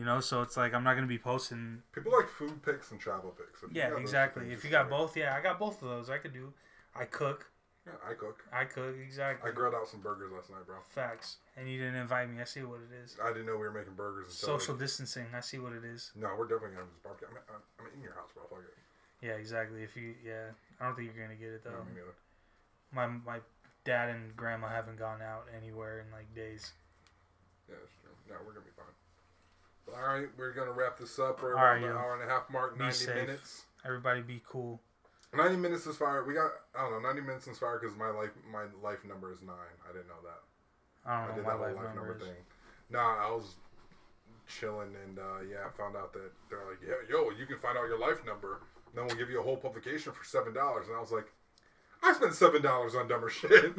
You know, so it's like I'm not gonna be posting. People like food pics and travel pics. If Yeah, exactly. If you got both, yeah, I got both of those. I could do. I cook. Yeah, I cook. I cook exactly. I grilled out some burgers last night, bro. Facts. And you didn't invite me. I see what it is. I didn't know we were making burgers. Until Social distancing. I see what it is. No, we're definitely gonna have this barbecue. I'm, I'm, I'm in your house, bro. Fuck it. Yeah, exactly. If you, yeah, I don't think you're gonna get it No, though. me neither. My my dad and grandma haven't gone out anywhere in like days. Yeah, that's true. No, we're gonna be fine. All right, we're gonna wrap this up. We're All right, around the yo. hour and a half mark. Be Ninety safe. minutes. Everybody be cool. Ninety minutes is fire. We got I don't know. Ninety minutes is fire because my life my life number is nine. I didn't know that. I I don't did know that what whole my life number is. thing. Nah, I was chilling and uh, yeah, I found out that they're like, yeah, yo, you can find out your life number. Then we'll give you a whole publication for seven dollars. And I was like, I spent seven dollars on dumber shit.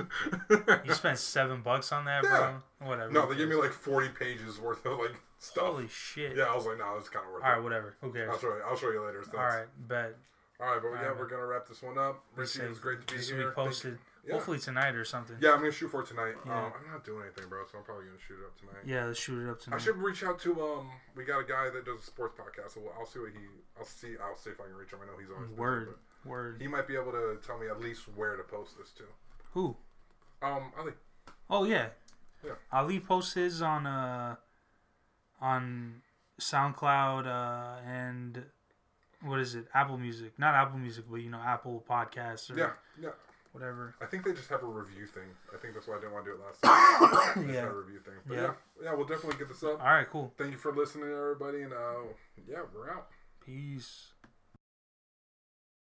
You spent seven bucks on that, Yeah. bro. Whatever. no, they gave me like forty pages worth of like stuff. Holy shit. Yeah, I was like, no, it's kind of worth All right, it. whatever. Who cares? I'll show you. I'll show you later. All right, bet. All right, but All yeah, right, we're gonna wrap this one up. Richie, it was great to be This here. will be posted yeah. hopefully tonight or something. Yeah, I'm gonna shoot for it tonight. Yeah. Um, I'm not doing anything, bro, so I'm probably gonna shoot it up tonight. Yeah, let's shoot it up tonight. I should reach out to um. We got a guy that does a sports podcast, so I'll see what he. I'll see. I'll see if I can reach him. I know he's always Word, but word. he might be able to tell me at least where to post this to. Who? Um, Ali. Oh yeah. Yeah. Ali posts his on uh on SoundCloud uh and what is it? Apple Music. Not Apple Music, but you know, Apple Podcasts or Yeah, yeah. whatever. I think they just have a review thing. I think that's why I didn't want to do it last time. Yeah. a review thing. But Yeah. yeah. yeah, we'll definitely get this up. All right, cool. Thank you for listening, everybody, and uh, yeah, we're out. Peace.